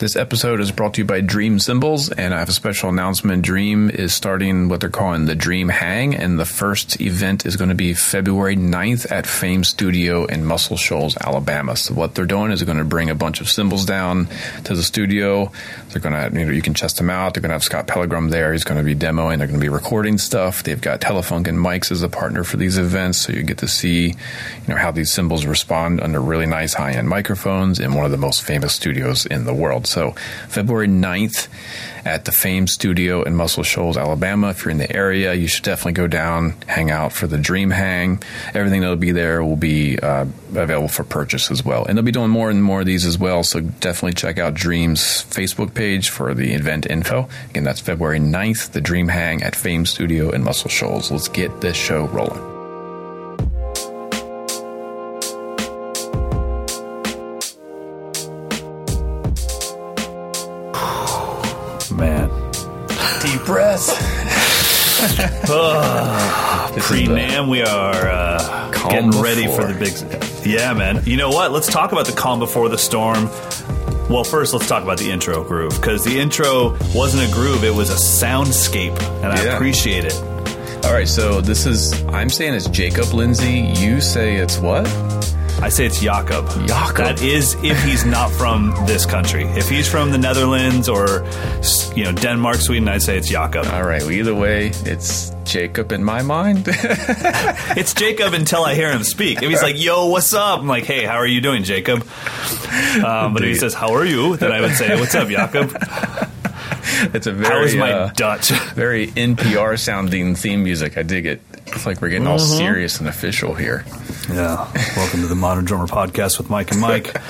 This episode is brought to you by Dream Cymbals, and I have a special announcement. Dream is starting what they're calling the Dream Hang, and the first event is going to be February 9th at Fame Studio in Muscle Shoals, Alabama. So what they're doing is they're going to bring a bunch of cymbals down to the studio. They're going to, you know, you can test them out. They're going to have Scott Pellegrom there. He's going to be demoing. They're going to be recording stuff. They've got Telefunken mics as a partner for these events, so you get to see, you know, how these cymbals respond under really nice high-end microphones in one of the most famous studios in the world. So February 9th at the Fame Studio in Muscle Shoals, Alabama. If you're in the area, you should definitely go down, hang out for the Dream Hang. Everything that'll be there will be uh, available for purchase as well. And they'll be doing more and more of these as well, so definitely check out Dream's Facebook page for the event info. Again, that's February 9th, the Dream Hang at Fame Studio in Muscle Shoals. Let's get this show rolling. Deep breath. Pre NAMM, we are uh, Calm getting ready for the big. Yeah, man. You know what? Let's talk about the calm before the storm. Well, first, let's talk about the intro groove because the intro wasn't a groove; it was a soundscape, and I appreciate it. All right, so this is, I'm saying it's Jacob Lindsay. You say it's what? I say it's Jakob. Jakob. That is if he's not from this country. If he's from the Netherlands or you know Denmark, Sweden, I'd say it's Jakob. All right, well, either way, it's Jacob in my mind. It's Jacob until I hear him speak. If he's like, "Yo, what's up?" I'm like, "Hey, how are you doing, Jacob?" Um, but if he says, "How are you?" then I would say, "What's up, Jakob?" it's a very, How is my uh, Dutch? very NPR sounding theme music. I dig it. It's like we're getting all Mm-hmm. serious and official here. Yeah. Welcome to the Modern Drummer Podcast with Mike and Mike.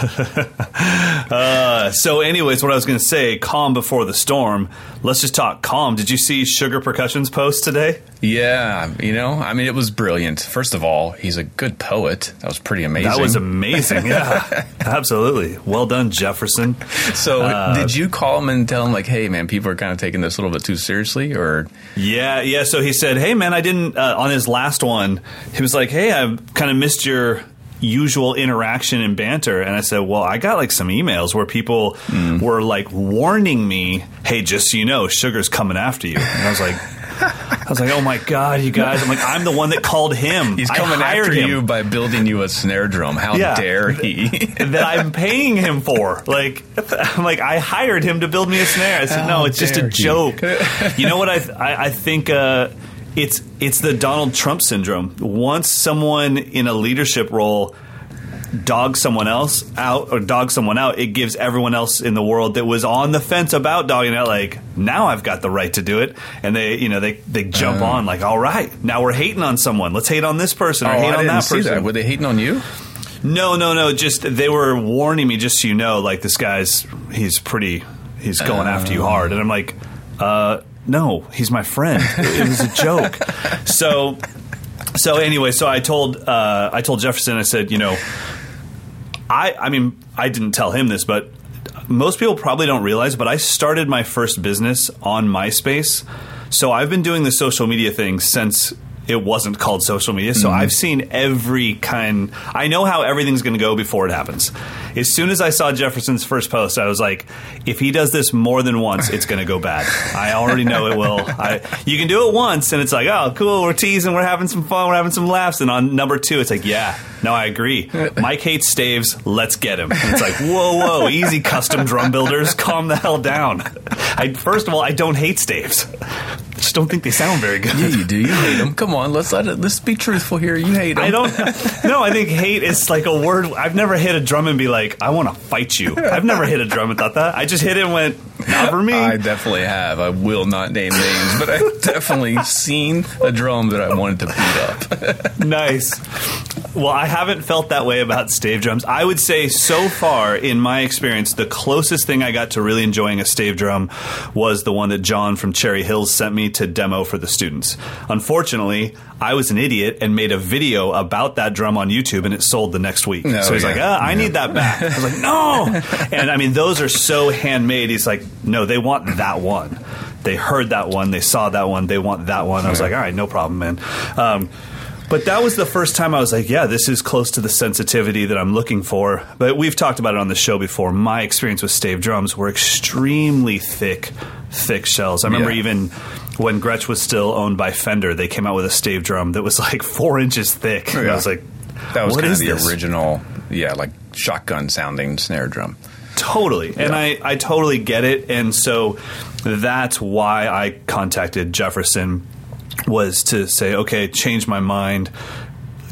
uh, so, anyways, what I was going to say, calm before the storm. Let's just talk calm. Did you see Sugar Percussion's post today? Yeah, you know, I mean, it was brilliant. First of all, he's a good poet. That was pretty amazing. That was amazing. Yeah, absolutely. Well done, Jefferson. So, Uh, did you call him and tell him like, "Hey, man, people are kind of taking this a little bit too seriously," or Yeah, yeah. So he said, "Hey, man, I didn't." Uh, on his last one, he was like, "Hey, I kind of missed your." Usual interaction and banter and i said well i got like some emails where people were like warning me hey just so you know sugar's coming after you and i was like i was like oh my god you guys i'm like i'm the one that called him he's coming after him you by building you a snare drum? How Yeah. dare he? that I'm paying him for. Like, I'm like, I hired him to build me a snare. I said, How no, it's just a he." joke. you know what? I I, I think uh, it's it's the Donald Trump syndrome. Once someone in a leadership role dogs someone else out or dogs someone out, it gives everyone else in the world that was on the fence about dogging out like now I've got the right to do it, and they you know they they jump Oh. on like all right now we're hating on someone let's hate on this person or oh, hate I on didn't that see person that. Were they hating on you? no, no, no. Just they were warning me, just so you know, like this guy's he's pretty, he's going after you hard, and I'm like, uh, no, he's my friend. It was a joke. so, so anyway, so I told uh, I told Jefferson, I said, you know, I I mean I didn't tell him this, but most people probably don't realize, but I started my first business on MySpace. So I've been doing the social media thing since it wasn't called social media. So mm-hmm. I've seen every kind. I know how everything's going to go before it happens. As soon as I saw Jefferson's first post, I was like, if he does this more than once, it's going to go bad. I already know it will. I, you can do it once, and it's like, oh, cool, we're teasing, we're having some fun, we're having some laughs. And on number two, it's like, yeah, no, I agree. Mike hates staves. Let's get him. And it's like, whoa, whoa, easy, custom drum builders, calm the hell down. I, first of all, I don't hate staves. I just don't think they sound very good. Yeah, you do. You hate them. Come on, let's let it. Let's be truthful here. You hate them. I don't. No, I think hate is like a word. I've never hit a drum and be like, I want to fight you. I've never hit a drum and thought that. I just hit it and went, not for me. I definitely have. I will not name names, but I've definitely seen a drum that I wanted to beat up. nice. Well, I haven't felt that way about stave drums. I would say so far, in my experience, the closest thing I got to really enjoying a stave drum was the one that John from Cherry Hills sent me to demo for the students. Unfortunately, I was an idiot and made a video about that drum on YouTube, and it sold the next week. Oh, so he's yeah. like, ah, "I need that back." I was like, "No!" and I mean, those are so handmade. He's like, "No, they want that one." They heard that one, they saw that one, they want that one. I was like, "All right, no problem, man." Um, but that was the first time I was like, yeah, this is close to the sensitivity that I'm looking for. But we've talked about it on the show before. My experience with stave drums were extremely thick, thick shells. I remember Yeah. even when Gretsch was still owned by Fender, they came out with a stave drum that was like four inches thick. And I was like, That was what kind is of the this? original, yeah, like shotgun sounding snare drum. Totally. And Yeah. I, I totally get it. And so that's why I contacted Jefferson was to say, okay, change my mind.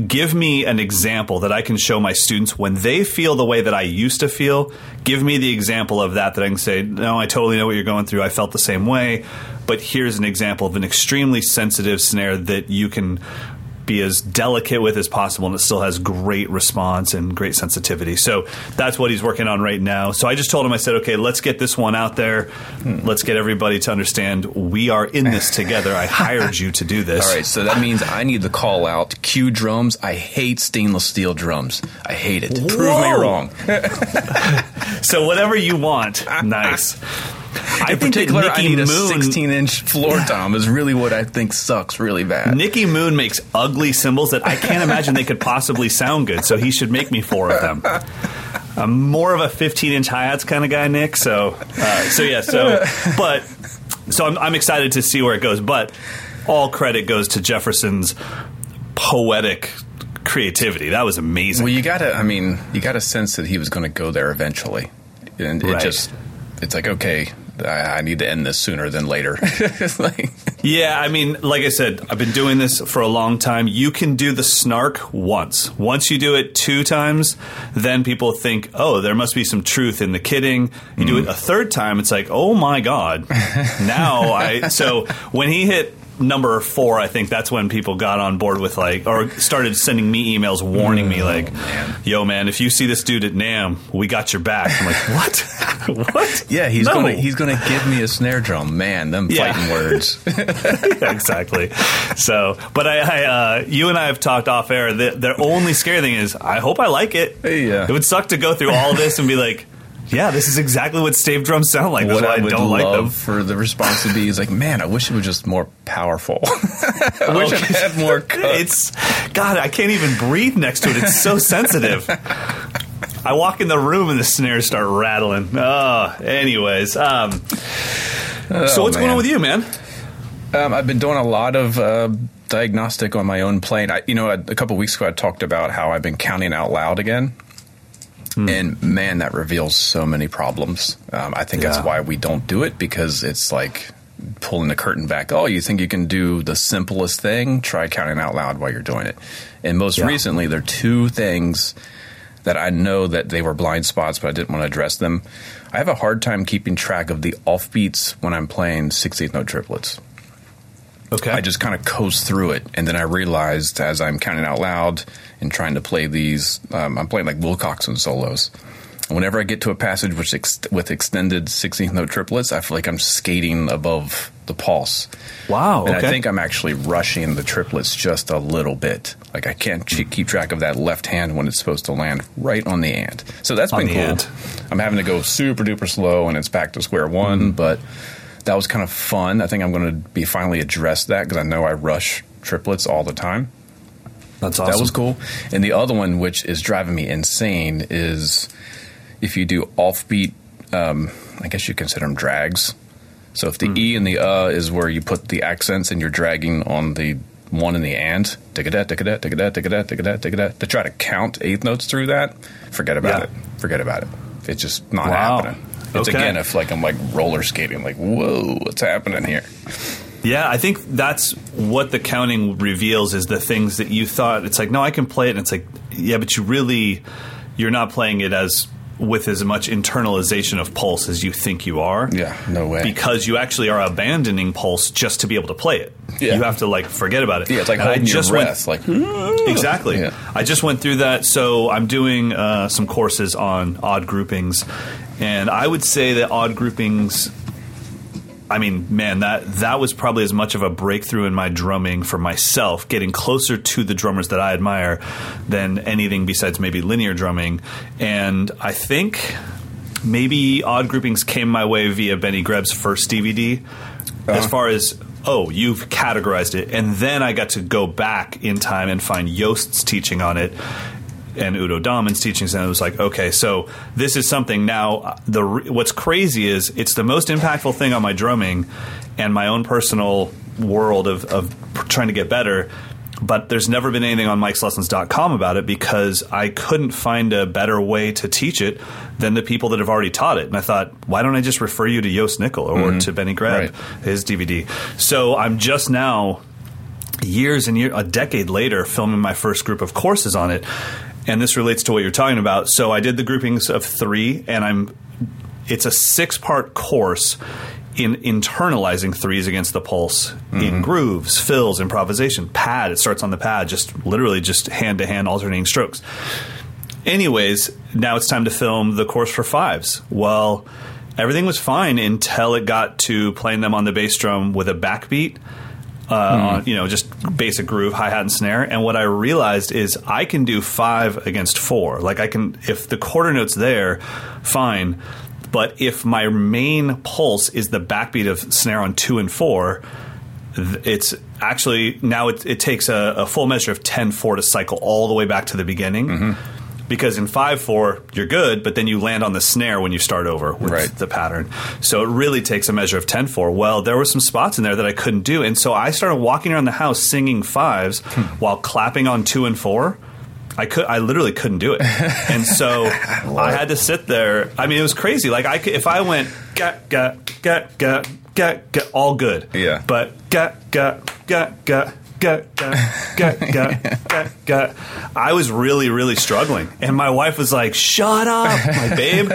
Give me an example that I can show my students when they feel the way that I used to feel. Give me the example of that that I can say, no, I totally know what you're going through. I felt the same way. But here's an example of an extremely sensitive snare that you can be as delicate with as possible and it still has great response and great sensitivity. So that's what he's working on right now. So I just told him, I said, okay, let's get this one out there. Let's get everybody to understand we are in this together. I hired you to do this. All right, so that means I need to call out Q drums. I hate stainless steel drums. I hate it. Prove me wrong. So whatever you want. nice. I In think that particular, I Nicky need a Moon 16 inch floor tom is really what I think sucks really bad. Nicky Moon makes ugly cymbals that I can't imagine they could possibly sound good, so he should make me four of them. I'm more of a 15 inch hi hats kind of guy, Nick. So, uh, so yeah. So, but so I'm, I'm excited to see where it goes. But all credit goes to Jefferson's poetic creativity. That was amazing. Well, you gotta, I mean, you gotta sense that he was going to go there eventually. And it Right. just, it's like, okay, I, I need to end this sooner than later. Like, Yeah, I mean, like I said, I've been doing this for a long time. You can do the snark once. Once you do it two times, then people think, oh, there must be some truth in the kidding. You do it mm. a third time, it's like, oh my God. now I. So when he hit number four, I think that's when people got on board with like, or started sending me emails warning me, like, yo, man, if you see this dude at NAMM, we got your back. I'm like, what? what? yeah, he's No. gonna he's gonna give me a snare drum. Man, them Yeah. fighting words. Yeah, exactly. So, but I, I uh, you and I have talked off air. The, the only scary thing is, I hope I like it. Yeah. It would suck to go through all this and be like, yeah, this is exactly what stave drums sound like. That's what why I I don't love like them. for the response to be is like, man, I wish it was just more powerful. I wish it had more cut. It's God, I can't even breathe next to it. It's so sensitive. I walk in the room and the snares start rattling. Oh, anyways. Um, so what's going on with you, man? Um, I've been doing a lot of uh, diagnostic on my own plane. I, you know, a, a couple weeks ago, I talked about how I've been counting out loud again. And man, that reveals so many problems. Um, I think Yeah. that's why we don't do it because it's like pulling the curtain back. Oh, you think you can do the simplest thing? Try counting out loud while you're doing it. And most Yeah. recently, there are two things that I know that they were blind spots, but I didn't want to address them. I have a hard time keeping track of the offbeats when I'm playing 16th note triplets. Okay. I just kind of coast through it, and then I realized as I'm counting out loud and trying to play these, um, I'm playing like Wilcoxon solos. And Whenever I get to a passage which ex- with extended 16th note triplets, I feel like I'm skating above the pulse. Wow. And okay. I think I'm actually rushing the triplets just a little bit. Like I can't ch- keep track of that left hand when it's supposed to land right on the ant. So that's On been cool. ant. I'm having to go super duper slow, and it's back to square one. Mm-hmm. But that was kind of fun. I think I'm going to be finally address that because I know I rush triplets all the time. That's awesome. That was cool. And the other one, which is driving me insane, is if you do offbeat. Um, I guess you consider them drags. So if the e and the uh is where you put the accents and you're dragging on the one and the and, ticka-dat, ticka-dat, ticka-dat, ticka-dat, ticka-dat, ticka-dat, to try to count eighth notes through that, forget about Yeah. it. Forget about it. It's just not Wow. happening. It's Okay. again if like I'm like roller skating, like whoa, what's happening here? Yeah, I think that's what the counting reveals is the things that you thought it's like, no, I can play it and it's like, yeah, but you really you're not playing it as with as much internalization of pulse as you think you are. Yeah, no way. Because you actually are abandoning pulse just to be able to play it. Yeah. You have to like forget about it. Yeah, it's like And I holding your just went- breath. like Exactly. Yeah. I just went through that. So I'm doing uh, some courses on odd groupings, and I would say that odd groupings. I mean, man, that that was probably as much of a breakthrough in my drumming for myself, getting closer to the drummers that I admire than anything besides maybe linear drumming. And I think maybe odd groupings came my way via Benny Greb's first DVD. As uh-huh. far as oh, you've categorized it, and then I got to go back in time and find Jost's teaching on it. And Udo Dahmen's teachings, and it was like, okay, so this is something now. The what's crazy is it's the most impactful thing on my drumming and my own personal world of, of trying to get better. But there's never been anything on Mike'sLessons.com about it because I couldn't find a better way to teach it than the people that have already taught it. And I thought, why don't I just refer you to Jost Nickel or mm-hmm. to Benny Greb, Right. his DVD? So I'm just now years and a decade later, filming my first group of courses on it. And this relates to what you're talking about. So I did the groupings of three, and I'm. It's a six part course in internalizing threes against the pulse in mm-hmm. grooves, fills, improvisation, pad. It starts on the pad, just literally just hand to hand alternating strokes. Anyways, now it's time to film the course for fives. Well, everything was fine until it got to playing them on the bass drum with a backbeat. Uh, on, you know, just basic groove, hi hat, and snare. And what I realized is I can do five against four. Like I can, if the quarter note's there, fine. But if my main pulse is the backbeat of snare on two and four, it's actually now it, it takes a, a full measure of 10 4 to cycle all the way back to the beginning. Because in 5 4, you're good, but then you land on the snare when you start over with Right. the pattern. So it really takes a measure of 10 4. Well, there were some spots in there that I couldn't do. And so I started walking around the house singing fives hmm. while clapping on 2 and 4. I could, I literally couldn't do it, and so I had to sit there. I mean, it was crazy. Like I, could, if I went got got got got got got all good, Yeah. But got got got got I was really really struggling, and my wife was like, "Shut up, my babe.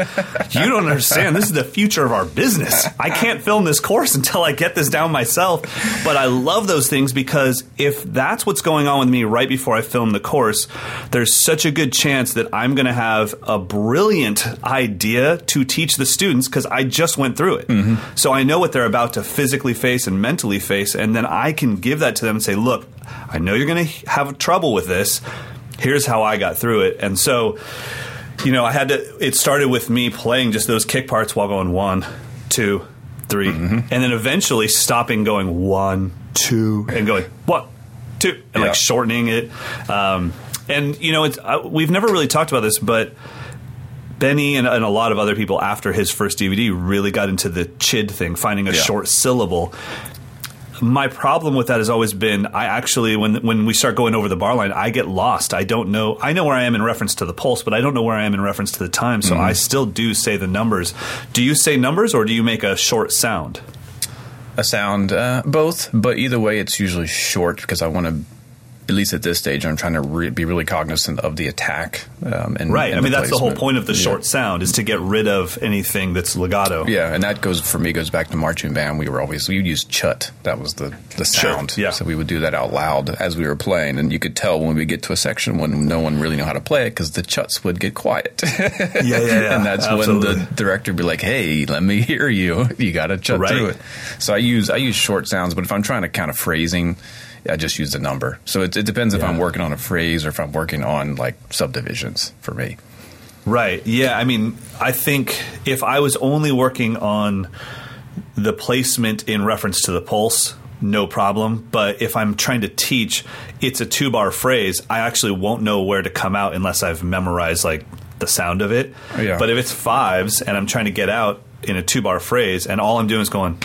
You don't understand. This is the future of our business. I can't film this course until I get this down myself." But I love those things because if that's what's going on with me right before I film the course, there's such a good chance that I'm going to have a brilliant idea to teach the students because I just went through it. Mm-hmm. So I know what they're about to physically face and mentally face, and then I can give that to them and say, "Look, I know you're going to have trouble with this. Here's how I got through it." And so, you know, I had to. It started with me playing just those kick parts while going one, two, three, 3 and then eventually stopping, going one, two, and going one, two, and Yeah. like shortening it. Um, and you know, it's uh, we've never really talked about this, but Benny and, and a lot of other people after his first DVD really got into the chid thing, finding a Yeah. short syllable. My problem with that has always been I actually when when we start going over the bar line, I get lost. I don't know. I know where I am in reference to the pulse, but I don't know where I am in reference to the time. So I still do say the numbers. Do you say numbers or do you make a short sound? a sound, uh, both, but either way, it's usually short because I want to at least at this stage, I'm trying to re- be really cognizant of the attack. Um, and Right. and I mean, the that's the whole point of the Yeah. short sound is to get rid of anything that's legato. Yeah, and that goes for me goes back to marching band. We were always we would use chut. That was the the Sure, sound. yeah. So we would do that out loud as we were playing, and you could tell when we get to a section when no one really knew how to play it because the chuts would get quiet. Yeah, yeah, yeah. and that's Absolutely. when the director would be like, "Hey, let me hear you. You got to chut Right. through it." So I use I use short sounds, but if I'm trying to kind of phrasing. I just use the number. So it, it depends if I'm working on a phrase or if I'm working on like subdivisions for me. Right. Yeah. I mean, I think if I was only working on the placement in reference to the pulse, no problem. But if I'm trying to teach, it's a two bar phrase. I actually won't know where to come out unless I've memorized like the sound of it. Yeah. But if it's fives and I'm trying to get out in a two bar phrase and all I'm doing is going,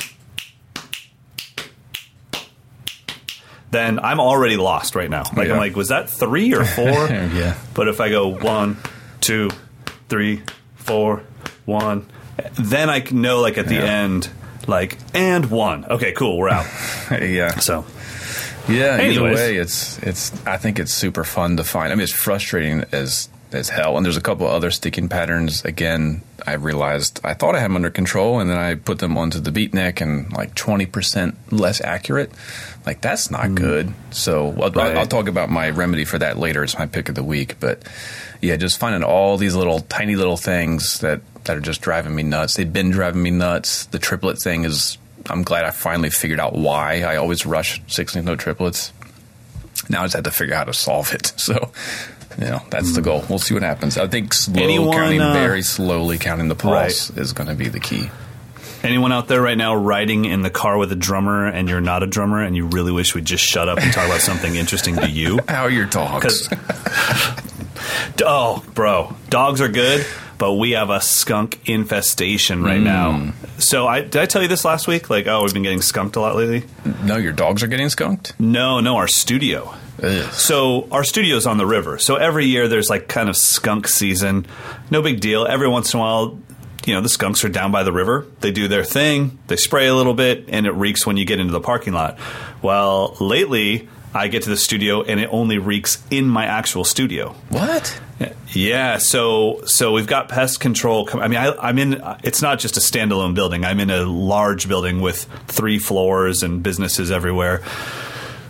then I'm already lost right now. Like Yeah. I'm like, was that three or four? Yeah. But if I go one, two, three, four, one, then I can know like at the Yeah. end, like and one. Okay, cool, we're out. yeah. So Yeah. Either way, it's it's. I think it's super fun to find. I mean, it's frustrating as as hell. And there's a couple other sticking patterns. Again, I realized I thought I had them under control, and then I put them onto the beatnik and like twenty percent less accurate. Like that's not good. So I'll, Right. I'll talk about my remedy for that later. It's my pick of the week, but yeah, just finding all these little tiny little things that that are just driving me nuts. They've been driving me nuts. The triplet thing is. I'm glad I finally figured out why I always rush 16th note triplets. Now I just have to figure out how to solve it. So, you know, that's the goal. We'll see what happens. I think slow Anyone, counting, uh, very slowly counting the pulse is going to be the key. Anyone out there right now riding in the car with a drummer and you're not a drummer and you really wish we'd just shut up and talk about something interesting to you? How are your dogs? oh, bro, dogs are good, but we have a skunk infestation right hmm. now. So I did I tell you this last week? Like, oh, we've been getting skunked a lot lately. no, your dogs are getting skunked? No, no, our studio. Ugh. So our studio's on the river. So every year there's like kind of skunk season. No big deal. Every once in a while, you know, the skunks are down by the river. They do their thing. They spray a little bit, and it reeks when you get into the parking lot. Well, lately I get to the studio and it only reeks in my actual studio. What? Yeah, so so we've got pest control. I mean, I, I'm in. It's not just a standalone building. I'm in a large building with three floors and businesses everywhere.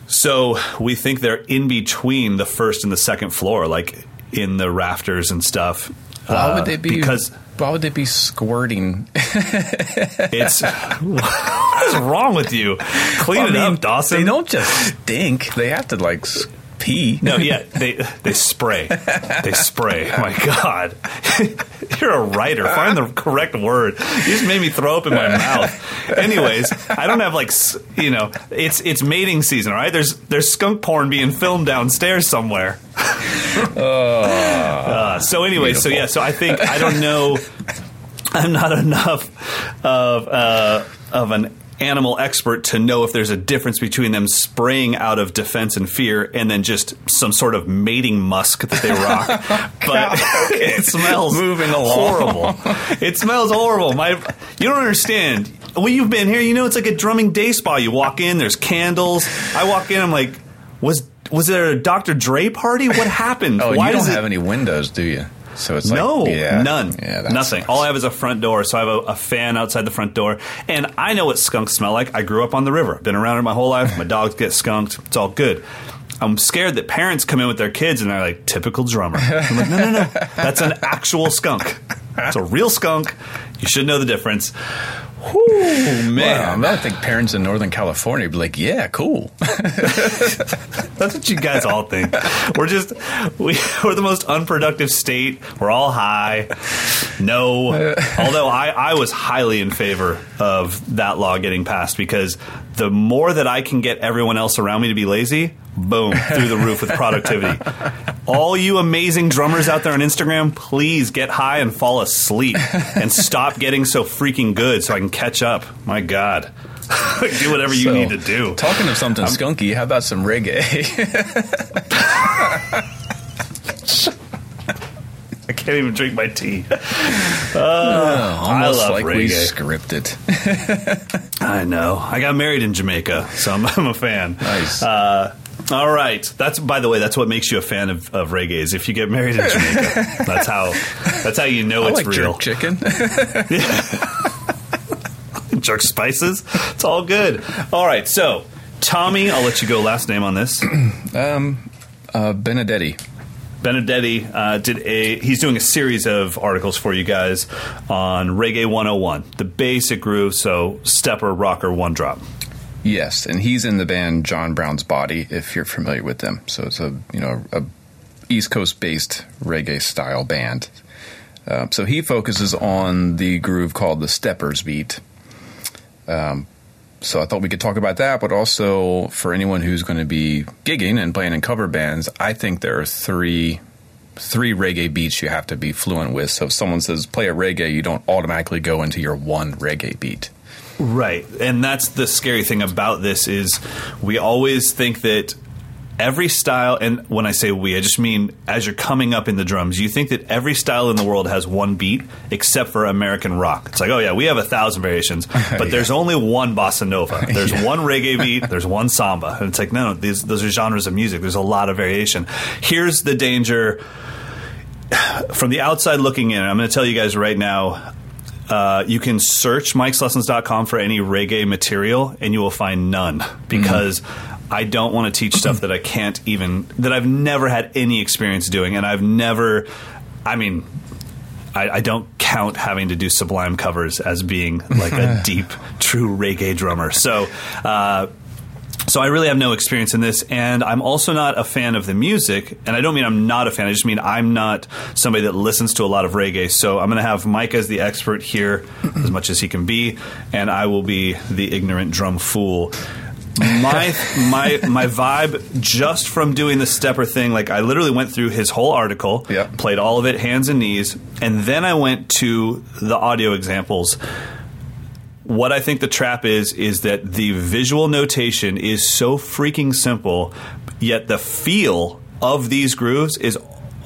So we think they're in between the first and the second floor, like in the rafters and stuff. Why Uh, would they be? Because why would they be squirting? it's what is wrong with you? Clean I it mean, up, Dawson. They don't just stink. They have to like pee. No, yeah, they they spray. They spray. Oh my God, you're a writer. Find the correct word. You just made me throw up in my mouth. Anyways, I don't have like you know, it's it's mating season. All right, there's there's skunk porn being filmed downstairs somewhere. Uh, so anyway, so yeah, so I think I don't know. I'm not enough of uh, of an animal expert to know if there's a difference between them spraying out of defense and fear and then just some sort of mating musk that they rock. but it smells Moving along. horrible. it smells horrible. My, you don't understand. When you've been here, you know it's like a drumming day spa. You walk in, there's candles. I walk in, I'm like, was was there a Dr. Dre party? What happened? Oh, Why you don't does it- have any windows, do you? So it's like no, yeah, none, Yeah, nothing. sucks. All I have is a front door, so I have a, a fan outside the front door, and I know what skunks smell like. I grew up on the river, been around it my whole life. My dogs get skunked; it's all good. I'm scared that parents come in with their kids and they're like, "Typical drummer." I'm like, "No, no, no, that's an actual skunk. It's a real skunk. You should know the difference." Whew, man, I think parents in Northern California would be like, "Yeah, cool." That's what you guys all think. We're just we, we're the most unproductive state. We're all high. No, although I, I was highly in favor of that law getting passed because the more that I can get everyone else around me to be lazy, boom, through the roof with productivity. All you amazing drummers out there on Instagram, please get high and fall asleep and stop getting so freaking good so I can catch up. My God. do whatever you So, need to do. Talking of something skunky, how about some reggae? I can't even drink my tea. Almost love like we reggae. scripted. I know. I got married in Jamaica, so I'm, I'm a fan. Nice. Uh, All right. That's by the way, that's what makes you a fan of, of reggae. Is if you get married in Jamaica, that's how that's how you know I it's like real. jerk chicken. jerk spices. It's all good. All right. So Tommy, I'll let you go. Last name on this. uh, Benedetti. Benedetti uh, did a. He's doing a series of articles for you guys on Reggae 101, the basic groove. So stepper, rocker, one drop. Yes, and he's in the band John Brown's Body. If you're familiar with them, so it's a you know a East Coast based reggae style band. Uh, so he focuses on the groove called the steppers beat. Um, so I thought we could talk about that, but also for anyone who's going to be gigging and playing in cover bands, I think there are three three reggae beats you have to be fluent with. So if someone says play a reggae, you don't automatically go into your one reggae beat. Right. And that's the scary thing about this is we always think that every style and when I say we, I just mean as you're coming up in the drums, you think that every style in the world has one beat except for American rock. It's like, oh yeah, we have a thousand variations, but Yeah. there's only one bossa nova. There's one reggae beat, there's one samba. And it's like, no, these those are genres of music. There's a lot of variation. Here's the danger from the outside looking in, I'm going to tell you guys right now. Uh, you can search mikeslessons.com for any reggae material, and you will find none because I don't want to teach stuff that I can't even that I've never had any experience doing, and I've never. I mean, I, I don't count having to do Sublime covers as being like a deep, true reggae drummer. So. Uh, so I really have no experience in this, and I'm also not a fan of the music. And I don't mean I'm not a fan; I just mean I'm not somebody that listens to a lot of reggae. So I'm going to have Mike as the expert here, as much as he can be, and I will be the ignorant drum fool. My my my vibe just from doing the stepper thing, like I literally went through his whole article, Yeah. played all of it hands and knees, and then I went to the audio examples what I think the trap is is that the visual notation is so freaking simple, yet the feel of these grooves is.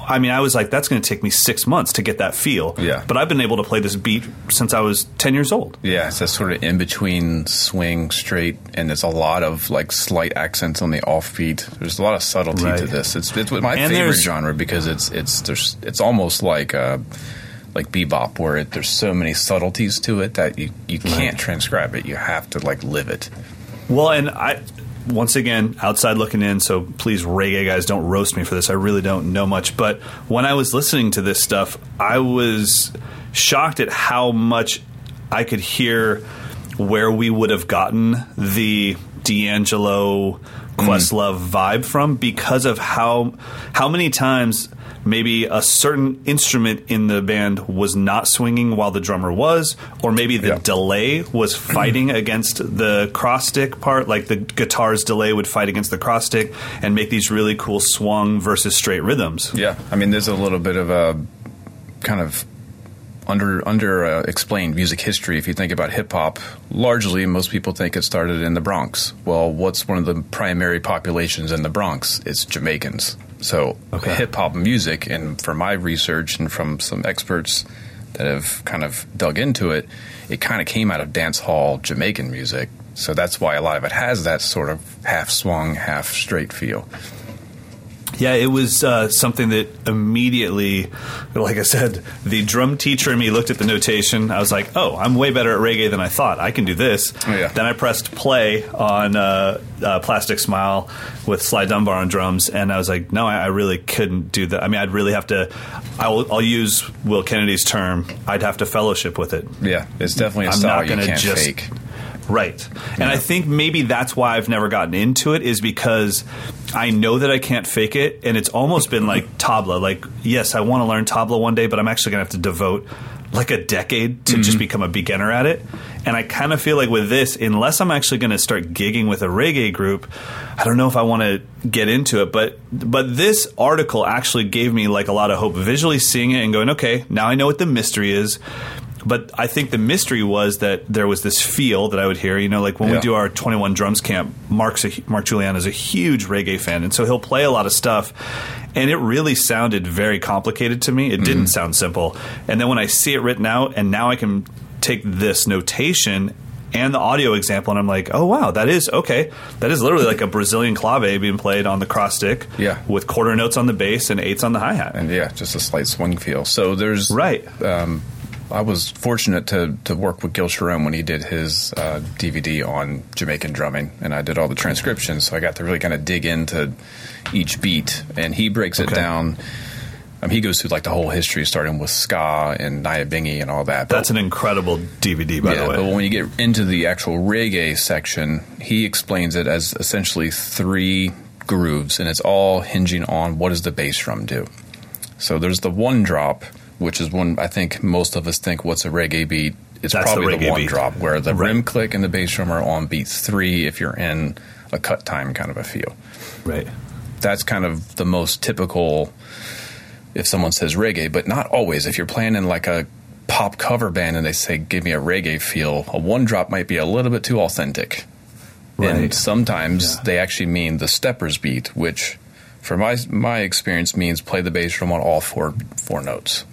I mean, I was like, that's going to take me six months to get that feel. Yeah. But I've been able to play this beat since I was 10 years old. Yeah, it's that sort of in between swing, straight, and there's a lot of like slight accents on the offbeat. There's a lot of subtlety Right. to this. It's it's my And favorite genre because it's it's there's it's almost like uh, like bebop where it, there's so many subtleties to it that you you can't transcribe it. You have to like live it. Well, and I, once again, outside looking in, so please, reggae guys, don't roast me for this. I really don't know much. But when I was listening to this stuff, I was shocked at how much I could hear where we would have gotten the D'Angelo mm. Questlove vibe from because of how how many times maybe a certain instrument in the band was not swinging while the drummer was, or maybe the Yeah. delay was fighting against the cross stick part, like the guitar's delay would fight against the cross stick and make these really cool swung versus straight rhythms. Yeah, I mean, there's a little bit of a kind of under under uh, explained music history. If you think about hip hop, largely most people think it started in the Bronx. Well, what's one of the primary populations in the Bronx? It's Jamaicans. So Okay. hip hop music, and from my research and from some experts that have kind of dug into it, it kind of came out of dance hall Jamaican music. So that's why a lot of it has that sort of half swung, half straight feel. Yeah, it was uh, something that immediately, like I said, the drum teacher in me looked at the notation. I was like, oh, I'm way better at reggae than I thought. I can do this. Oh, yeah. Then I pressed play on uh, uh, Plastic Smile with Sly Dunbar on drums, and I was like, no, I, I really couldn't do that. I mean, I'd really have to, I'll, I'll use Will Kennedy's term, I'd have to fellowship with it. Yeah, it's definitely a I'm style not you gonna can't just- fake. Right. And I think maybe that's why I've never gotten into it is because I know that I can't fake it and it's almost been like tabla. Like, yes, I want to learn tabla one day, but I'm actually going to have to devote like a decade to just mm-hmm. become a beginner at it. And I kind of feel like with this, unless I'm actually going to start gigging with a reggae group, I don't know if I want to get into it. But but this article actually gave me like a lot of hope. Visually seeing it and going, okay, now I know what the mystery is. But I think the mystery was that there was this feel that I would hear. You know, like when we do our 21 drums camp, Mark's a, Mark Julian is a huge reggae fan, and so he'll play a lot of stuff. And it really sounded very complicated to me. It didn't sound simple. And then when I see it written out, and now I can take this notation and the audio example, and I'm like, oh wow, that is okay. That is literally like a Brazilian clave being played on the cross stick, Yeah. with quarter notes on the bass and eights on the hi hat. and yeah, just a slight swing feel. So there's Right. Um, I was fortunate to to work with Gil Sharone when he did his uh, DVD on Jamaican drumming, and I did all the transcriptions. So I got to really kind of dig into each beat, and he breaks it down. Um, he goes through like the whole history, starting with ska and Nyabinghi and all that. But- That's an incredible DVD, by yeah, the way. but when you get into the actual reggae section, he explains it as essentially three grooves, and it's all hinging on what does the bass drum do. So there's the one drop, which is one I think most of us think what's a reggae beat. It's That's probably the, reggae one beat. drop where the Right. rim click and the bass drum are on beat three if you're in a cut time kind of a feel. right. That's kind of the most typical if someone says reggae, but not always. If you're playing in like a pop cover band and they say, give me a reggae feel, a one drop might be a little bit too authentic. And Right. sometimes Yeah. they actually mean the steppers beat, which, for my my experience, means play the bass drum on all four four notes.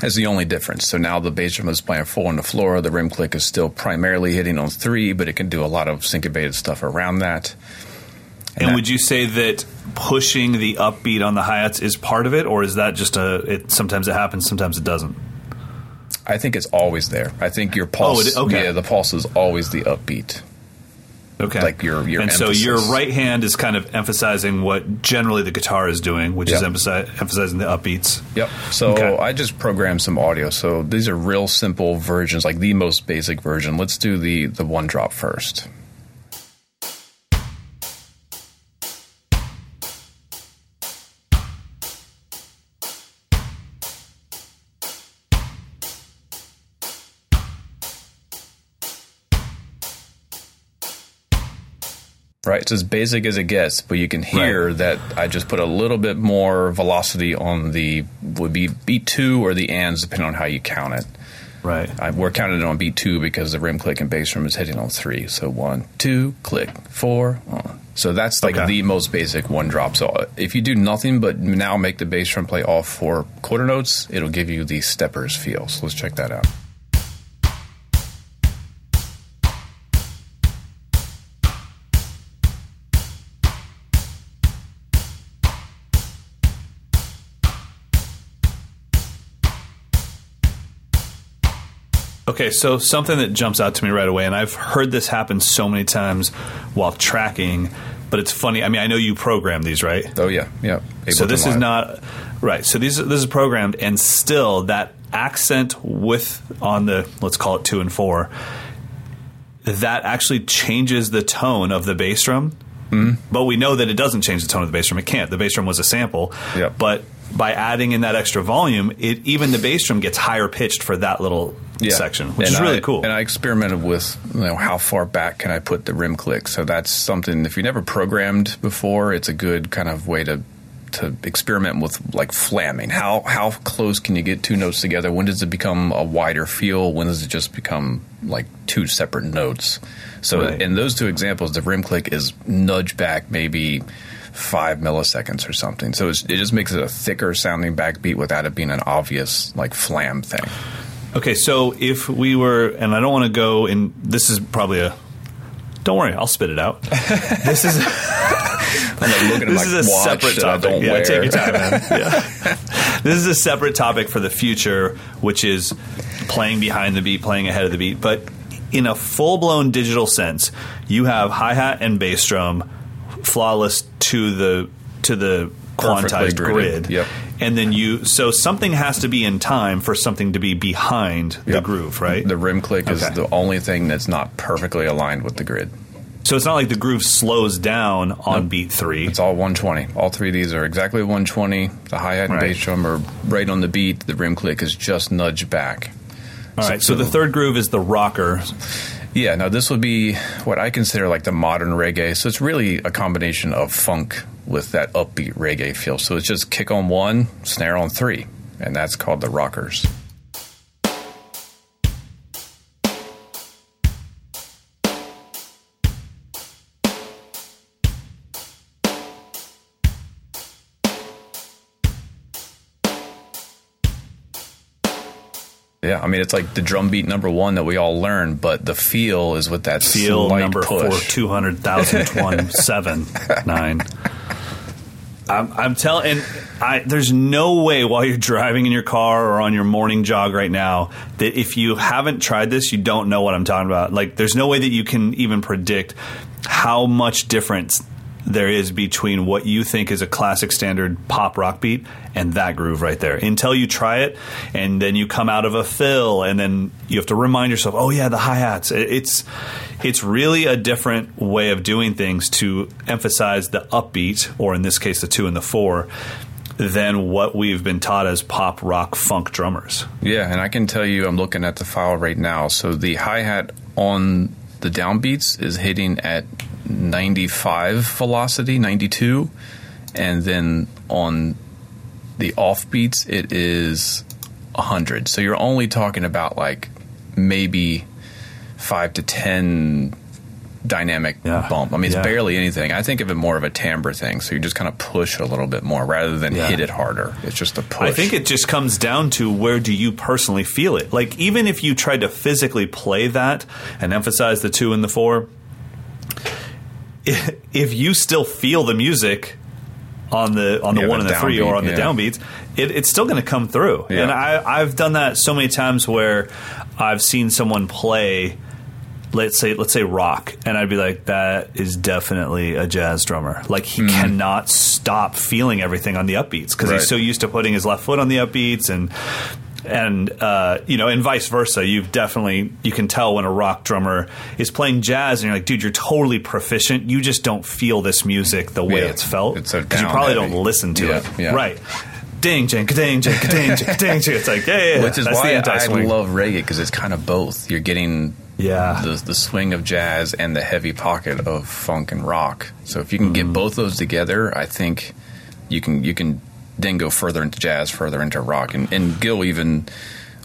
That's the only difference. So now the bass drum is playing four on the floor. The rim click is still primarily hitting on three, but it can do a lot of syncopated stuff around that. And that- would you say that pushing the upbeat on the hi hats is part of it, or is that just a? It sometimes it happens, sometimes it doesn't. I think it's always there. I think your oh, pulse, it- okay. yeah, the pulse is always the upbeat. Okay, Like your- your and so your right hand is kind of emphasizing what generally the guitar is doing, which is emphasi- emphasizing the upbeats. Yep. So Okay. I just programmed some audio. So these are real simple versions, like the most basic version. Let's do the the one drop first. Right, it's as basic as it gets, but you can hear Right. that I just put a little bit more velocity on the would be beat two or the ands, depending on how you count it. Right. I, we're counting it on beat two because the rim click and bass drum is hitting on three. So one, two, click, four. On. So that's like Okay. the most basic one drop. So if you do nothing but now make the bass drum play all four quarter notes, it'll give you the steppers feel. So let's check that out. Okay, so something that jumps out to me right away, and I've heard this happen so many times while tracking, but it's funny. I mean, I know you program these, right? Oh yeah, yeah. so Ableton this is not right. So these this is programmed, and still that accent with on the let's call it two and four, that actually changes the tone of the bass drum. Mm-hmm. But we know that it doesn't change the tone of the bass drum. It can't. The bass drum was a sample. Yep. But by adding in that extra volume, it even the bass drum gets higher pitched for that little section, which And is really I- cool. And I experimented with you know how far back can I put the rim click. So that's something if you never programmed before, it's a good kind of way to to experiment with like flamming. How how close can you get two notes together? When does it become a wider feel? When does it just become like two separate notes? So Right. in those two examples, the rim click is nudge back maybe five milliseconds or something. So it's, it just makes it a thicker sounding backbeat without it being an obvious like flam thing. Okay, so if we were, and I don't want to go in, this is probably a. Don't worry, I'll spit it out. this is I'm like looking at this is a separate topic. don't yeah, wear. take your time, man. Yeah. this is a separate topic for the future, which is playing behind the beat, playing ahead of the beat. But in a full blown digital sense, you have hi hat and bass drum flawless to the to the quantized grid. Yep. And then you, so something has to be in time for something to be behind the groove, right? The rim click is the only thing that's not perfectly aligned with the grid. So it's not like the groove slows down on beat three. It's all 120. All three of these are exactly 120. The hi hat and Right. bass drum are right on the beat. The rim click is just nudged back. All right. So the third groove is the rocker. Yeah, now this would be what I consider like the modern reggae. So it's really a combination of funk with that upbeat reggae feel. So it's just kick on one, snare on three, and that's called the rockers. Mean it's like the drum beat number one that we all learn, but the feel is with that Feel number push. four, two hundred thousand one seven nine. I'm, I'm telling, I there's no way while you're driving in your car or on your morning jog right now that if you haven't tried this, you don't know what I'm talking about. Like, there's no way that you can even predict how much difference there is between what you think is a classic standard pop rock beat and that groove right there. Until you try it and then you come out of a fill and then you have to remind yourself oh yeah the hi-hats. It's it's really a different way of doing things to emphasize the upbeat or in this case the two and the four than what we've been taught as pop rock funk drummers. Yeah, and I can tell you, I'm looking at the file right now. So the hi hat on the downbeats is hitting at 95 velocity, 92, and then on the offbeats it is 100. So you're only talking about like maybe five to 10 dynamic Yeah. bump. I mean, it's Yeah. barely anything. I think of it more of a timbre thing. So you just kind of push a little bit more rather than Yeah. hit it harder. It's just a push. I think it just comes down to where do you personally feel it. Like even if you tried to physically play that and emphasize the two and the four, i- if you still feel the music on the on the Yeah, one and the three or on the yeah. downbeats, it, it's still going to come through. Yeah. And I, I've done that so many times where I've seen someone play. Let's say, let's say rock, and I'd be like, "That is definitely a jazz drummer." Like he hmm. cannot stop feeling everything on the upbeats because. Right. he's so used to putting his left foot on the upbeats and and uh, you know and vice versa you've definitely you can tell when a rock drummer is playing jazz and you're like dude you're totally proficient you just don't feel this music the way Yeah. it's felt It's so because you probably heavy. don't listen to Yeah, it yeah. right ding jing ding jing ding jing ding jing it's like yeah, yeah, yeah. Which is That's why I love reggae because it's kind of both. You're getting Yeah. the the swing of jazz and the heavy pocket of funk and rock. So if you can Mm-hmm. get both those together, I think you can you can then go further into jazz, further into rock. And, and Gil even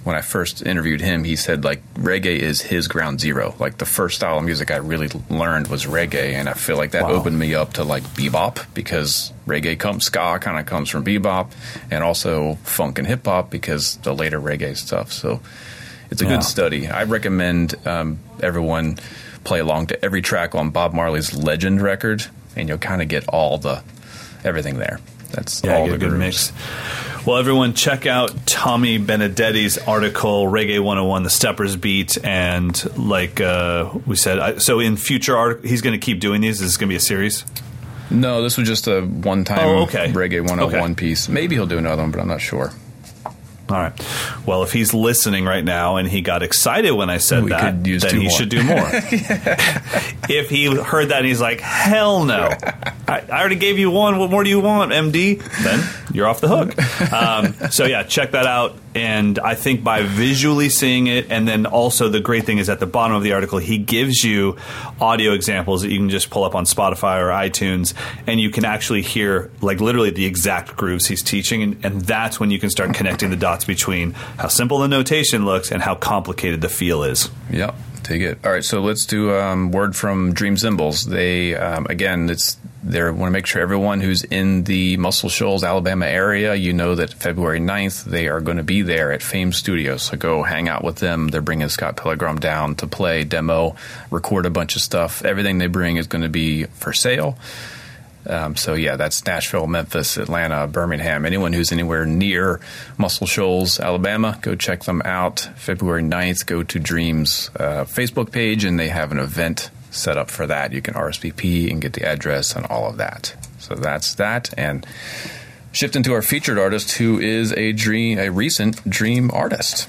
when I first interviewed him, he said like reggae is his ground zero. Like the first style of music I really learned was reggae, and I feel like that Wow. opened me up to like bebop because reggae comes ska kind of comes from bebop, and also funk and hip hop because the later reggae stuff. So it's a Yeah. good study. I recommend um, everyone play along to every track on Bob Marley's Legend record, and you'll kind of get all the everything there. That's Yeah, all the a good grooves. mix. Well, everyone, check out Tommy Benedetti's article, Reggae 101, The Steppers Beat. And like uh, we said, I, so in future, art, he's going to keep doing these. This Is this going to be a series? No, this was just a one-time Oh, okay. reggae 101 Okay. piece. Maybe he'll do another one, but I'm not sure. All right. Well, if he's listening right now and he got excited when I said We that, then he more. should do more. if he heard that and he's like, hell no. I, I already gave you one. What more do you want, MD? Then you're off the hook. Um, so, yeah, check that out. And I think by visually seeing it, and then also the great thing is at the bottom of the article, he gives you audio examples that you can just pull up on Spotify or iTunes, and you can actually hear, like, literally the exact grooves he's teaching. And, and that's when you can start connecting the dots between how simple the notation looks and how complicated the feel is. Yep, take it. All right, so let's do um, word from Dream Cymbals. They um, again, it's they want to make sure everyone who's in the Muscle Shoals, Alabama area, you know that February 9th they are going to be there at Fame Studios. So go hang out with them. They're bringing Scott Pellegrom down to play, demo, record a bunch of stuff. Everything they bring is going to be for sale. Um, so yeah, that's Nashville, Memphis, Atlanta, Birmingham. Anyone who's anywhere near Muscle Shoals, Alabama, go check them out. February 9th, go to Dreams uh, Facebook page, and they have an event set up for that. You can RSVP and get the address and all of that. So that's that. And shift into our featured artist, who is a dream, a recent Dream artist.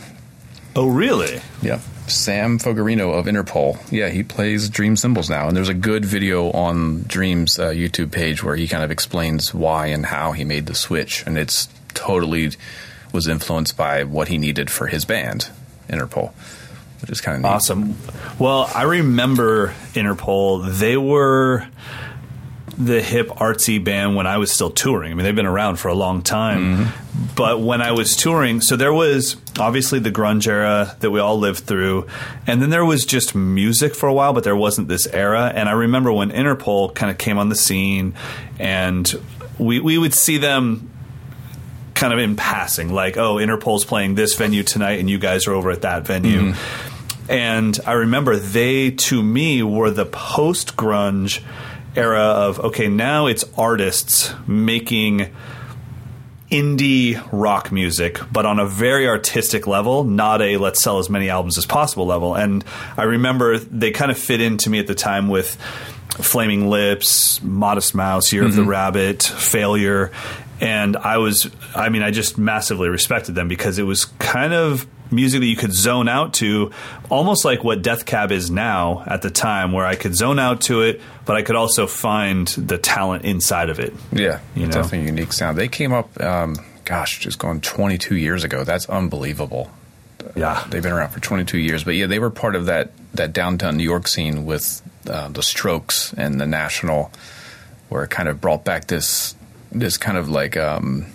Oh, really? Yeah. Sam Fogarino of Interpol. Yeah, he plays Dream Cymbals now. And there's a good video on Dream's uh, YouTube page where he kind of explains why and how he made the switch. And it's totally was influenced by what he needed for his band, Interpol, which is kind of neat. Awesome. Well, I remember Interpol. They were the hip artsy band when I was still touring. I mean, they've been around for a long time. But when I was touring, so there was obviously the grunge era that we all lived through, and then there was just music for a while, but there wasn't this era. And I remember when Interpol kind of came on the scene, and we we would see them kind of in passing, like, oh, Interpol's playing this venue tonight, and you guys are over at that venue. Mm-hmm. And I remember they, to me, were the post grunge era of okay, now it's artists making indie rock music, but on a very artistic level, not a let's sell as many albums as possible level. And I remember they kind of fit into me at the time with Flaming Lips, Modest Mouse, Year of the mm-hmm. Rabbit, Failure. And I was, I mean, I just massively respected them because it was kind of music that you could zone out to, almost like what Death Cab is now at the time, where I could zone out to it, but I could also find the talent inside of it. Yeah, You know? definitely unique sound. They came up, um, gosh, just going 22 years ago. That's unbelievable. Yeah. They've been around for 22 years, but yeah, they were part of that that downtown New York scene with uh, the Strokes and the National, where it kind of brought back this this kind of like um,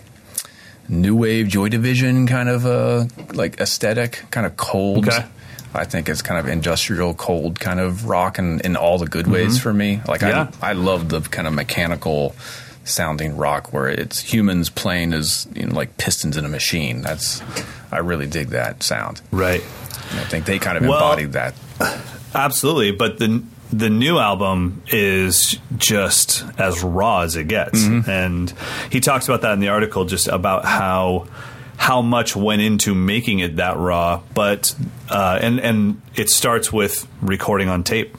new wave Joy Division kind of uh, like aesthetic, kind of cold. Okay. I think it's kind of industrial, cold kind of rock, and in all the good ways for me. Like Yeah. I, I love the kind of mechanical sounding rock where it's humans playing as you know, like pistons in a machine. That's I really dig that sound. Right. And I think they kind of Well- embodied that. Absolutely, but the the new album is just as raw as it gets, and he talks about that in the article, just about how how much went into making it that raw. But uh, and and it starts with recording on tape.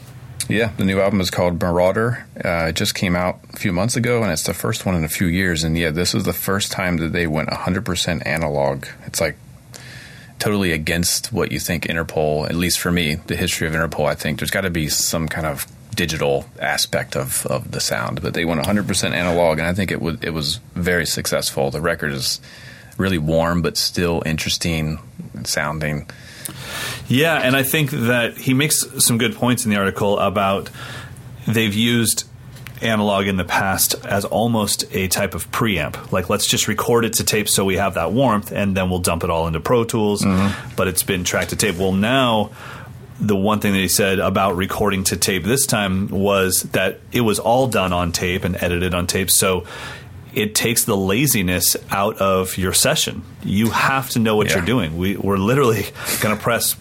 Yeah, the new album is called Marauder. Uh, it just came out a few months ago, and it's the first one in a few years. And yeah, this is the first time that they went 100% analog. It's like totally against what you think Interpol, at least for me, the history of Interpol, I think there's got to be some kind of digital aspect of, of the sound. But they went 100% analog, and I think it, was it was very successful. The record is really warm, but still interesting sounding. Yeah, and I think that he makes some good points in the article about they've used analog in the past as almost a type of preamp. Like, let's just record it to tape so we have that warmth, and then we'll dump it all into Pro Tools. Mm-hmm. But it's been tracked to tape. Well, now. The one thing that he said about recording to tape this time was that it was all done on tape and edited on tape. So it takes the laziness out of your session. You have to know what Yeah. you're doing. We, we're literally going to press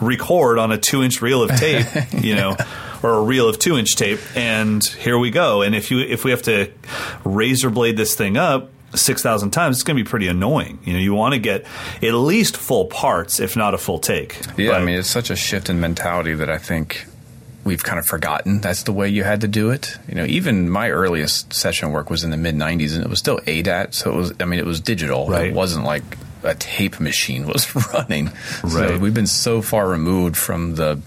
record on a two inch reel of tape, you know, or a reel of two inch tape, and here we go. And if you if we have to razor blade this thing up six thousand times, it's going to be pretty annoying. You know, you want to get at least full parts, if not a full take. Yeah, I mean, it's such a shift in mentality that I think we've kind of forgotten that's the way you had to do it. You know, even my earliest session work was in the mid 90s and it was still ADAT, so it was I mean, it was digital. Right. It wasn't like a tape machine was running. So Right. we've been so far removed from the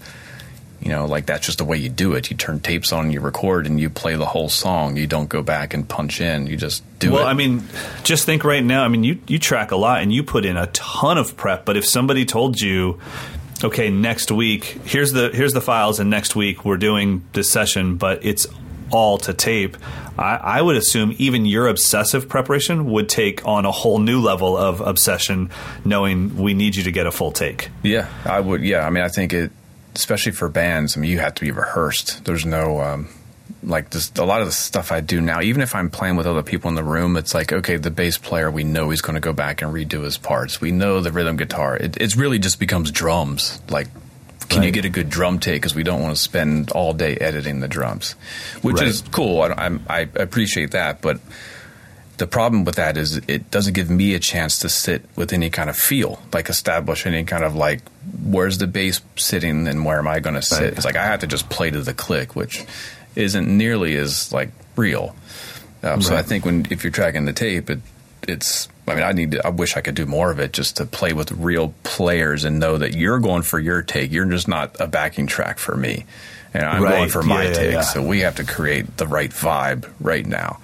you know, like that's just the way you do it. You turn tapes on, you record, and you play the whole song. You don't go back and punch in. You just do well, it. Well, I mean, just think right now. I mean, you you track a lot and you put in a ton of prep. But if somebody told you, okay, next week here's the here's the files, and next week we're doing this session, but it's all to tape. I, I would assume even your obsessive preparation would take on a whole new level of obsession, knowing we need you to get a full take. Yeah, I would. Yeah, I mean, I think it, especially for bands. I mean, you have to be rehearsed. There's no um, like this. A lot of the stuff I do now, even if I'm playing with other people in the room, it's like okay, the bass player, we know he's going to go back and redo his parts. We know the rhythm guitar. It it's really just becomes drums. Like, can you get a good drum take? Because we don't want to spend all day editing the drums, which Right. is cool. I, I'm, I appreciate that, but the problem with that is it doesn't give me a chance to sit with any kind of feel, like establish any kind of like where's the bass sitting and where am I going to sit. Right. It's like I have to just play to the click, which isn't nearly as like real. Um, So I think when if you're tracking the tape, it it's. I mean, I need. To, I wish I could do more of it, just to play with real players and know that you're going for your take. You're just not a backing track for me, and I'm Right. going for my Yeah, yeah, take. yeah. So we have to create the right vibe right now.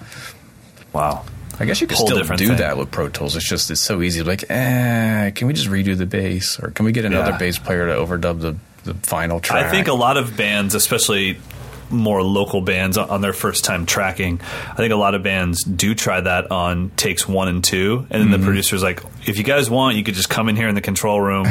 Wow. I guess you Whole still do thing. that with Pro Tools. It's just it's so easy. Like, eh, can we just redo the bass, or can we get another Yeah. bass player to overdub the the final track? I think a lot of bands, especially more local bands on on their first time tracking, I think a lot of bands do try that on takes one and two, and then Mm-hmm. the producer's like, "If you guys want, you could just come in here in the control room,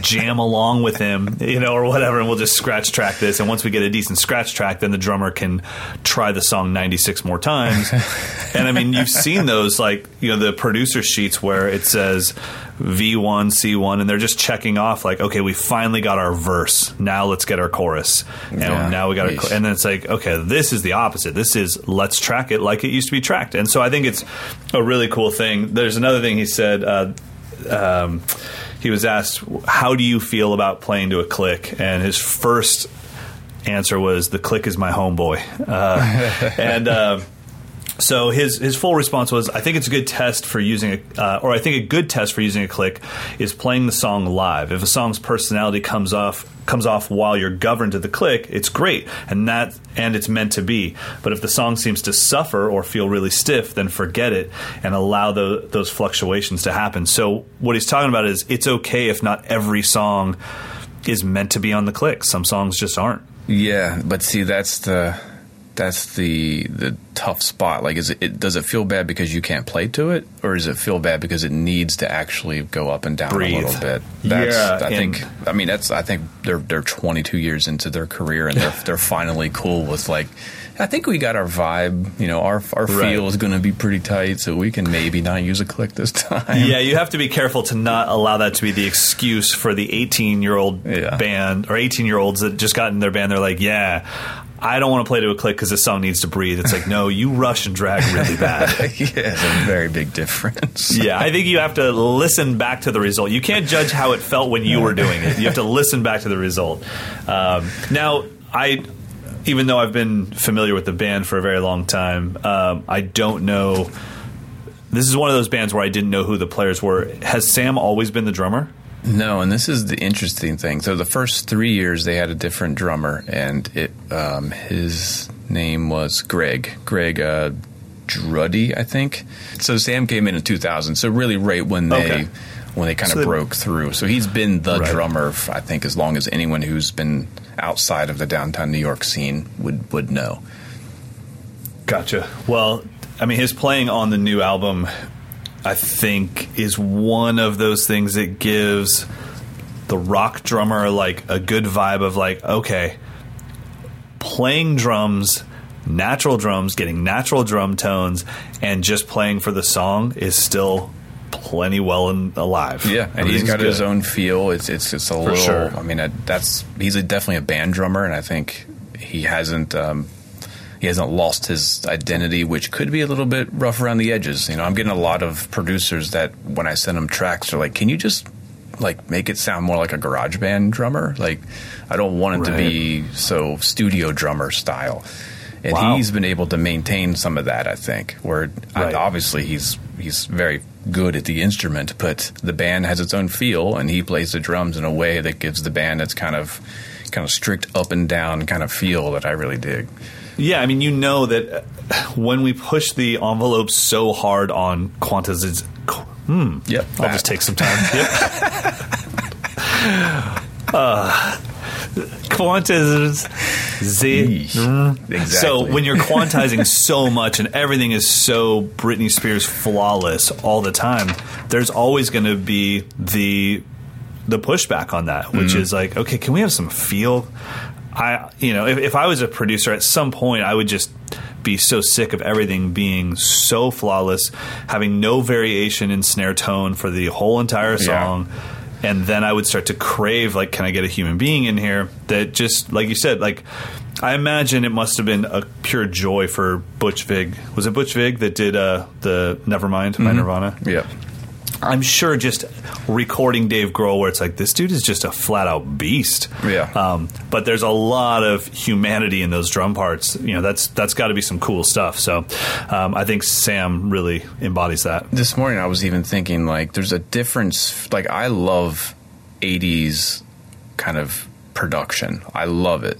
jam along with him, you know, or whatever, and we'll just scratch track this. And once we get a decent scratch track, then the drummer can try the song 96 more times. and I mean, you've seen those, like, you know, the producer sheets where it says V1, C1, and they're just checking off, like, okay, we finally got our verse. Now let's get our chorus. And Yeah. now we got a, and then it's like, okay, this is the opposite. This is let's track it like it used to be tracked. And so I think it's a really cool thing. There's another thing he said. Uh, um, he was asked, "How do you feel about playing to a click?" And his first answer was, "The click is my homeboy." Uh, and uh, so his his full response was, "I think it's a good test for using a, uh, or I think a good test for using a click is playing the song live. If a song's personality comes off." Comes off while you're governed to the click it's great. And that and it's meant to be. But if the song seems to suffer or feel really stiff then forget it and allow the, those fluctuations to happen. So what he's talking about is it's okay if not every song is meant to be on the click. Some songs just aren't. Yeah, but see, that's the that's the the tough spot. Like, is it, it does it feel bad because you can't play to it, or does it feel bad because it needs to actually go up and down Breathe. a little bit? That's, Yeah, I think. I mean, that's. I think they're they're 22 years into their career, and they're they're finally cool with like. I think we got our vibe. You know, our our Right. feel is going to be pretty tight, so we can maybe not use a click this time. Yeah, you have to be careful to not allow that to be the excuse for the 18 year old Yeah. band or 18 year olds that just got in their band. They're like, yeah, I don't want to play to a click because this song needs to breathe. It's like, no, you rush and drag really bad. yeah, it's a very big difference. yeah, I think you have to listen back to the result. You can't judge how it felt when you were doing it. You have to listen back to the result. Um, now, I, even though I've been familiar with the band for a very long time, um, I don't know. This is one of those bands where I didn't know who the players were. Has Sam always been the drummer? No, and this is the interesting thing. So the first three years they had a different drummer, and it um, his name was Greg. Greg uh, Drudy, I think. So Sam came in in 2000. So really, right when they Okay. when they kind So of they- broke through. So he's been the Right. drummer, I think, as long as anyone who's been outside of the downtown New York scene would would know. Gotcha. Well, I mean, his playing on the new album, I think, is one of those things that gives the rock drummer like a good vibe of like, okay, playing drums, natural drums, getting natural drum tones, and just playing for the song is still plenty well and alive. Yeah, and he's Everything's got his own feel. It's it's it's a little. sure. I mean, uh, that's he's a, definitely a band drummer, and I think he hasn't um, he hasn't lost his identity, which could be a little bit rough around the edges. You know, I'm getting a lot of producers that when I send them tracks, they're like, "Can you just like make it sound more like a garage band drummer?" Like, I don't want it to be so studio drummer style. And Wow. he's been able to maintain some of that, I think. Where I- Right. obviously he's he's very good at the instrument, but the band has its own feel, and he plays the drums in a way that gives the band its kind of kind of strict up and down kind of feel that I really dig. Yeah, I mean, you know that uh, when we push the envelope so hard on quantiz, hmm, Yep, I'll that. just take some time. Yep. uh, z. Exactly. So when you're quantizing so much and everything is so Britney Spears flawless all the time, there's always going to be the the pushback on that, which Mm-hmm. is like, okay, can we have some feel? I, you know, if, if I was a producer at some point, I would just be so sick of everything being so flawless, having no variation in snare tone for the whole entire song. And then I would start to crave, like, can I get a human being in here that just, like you said, like, I imagine it must have been a pure joy for Butch Vig. Was it Butch Vig that did uh, the Nevermind by Nirvana? yeah. I'm sure just recording Dave Grohl, where it's like this dude is just a flat out beast. Yeah. Um, but there's a lot of humanity in those drum parts. You know, that's that's got to be some cool stuff. So um, I think Sam really embodies that. This morning I was even thinking like there's a difference like I love 80s kind of production. I love it.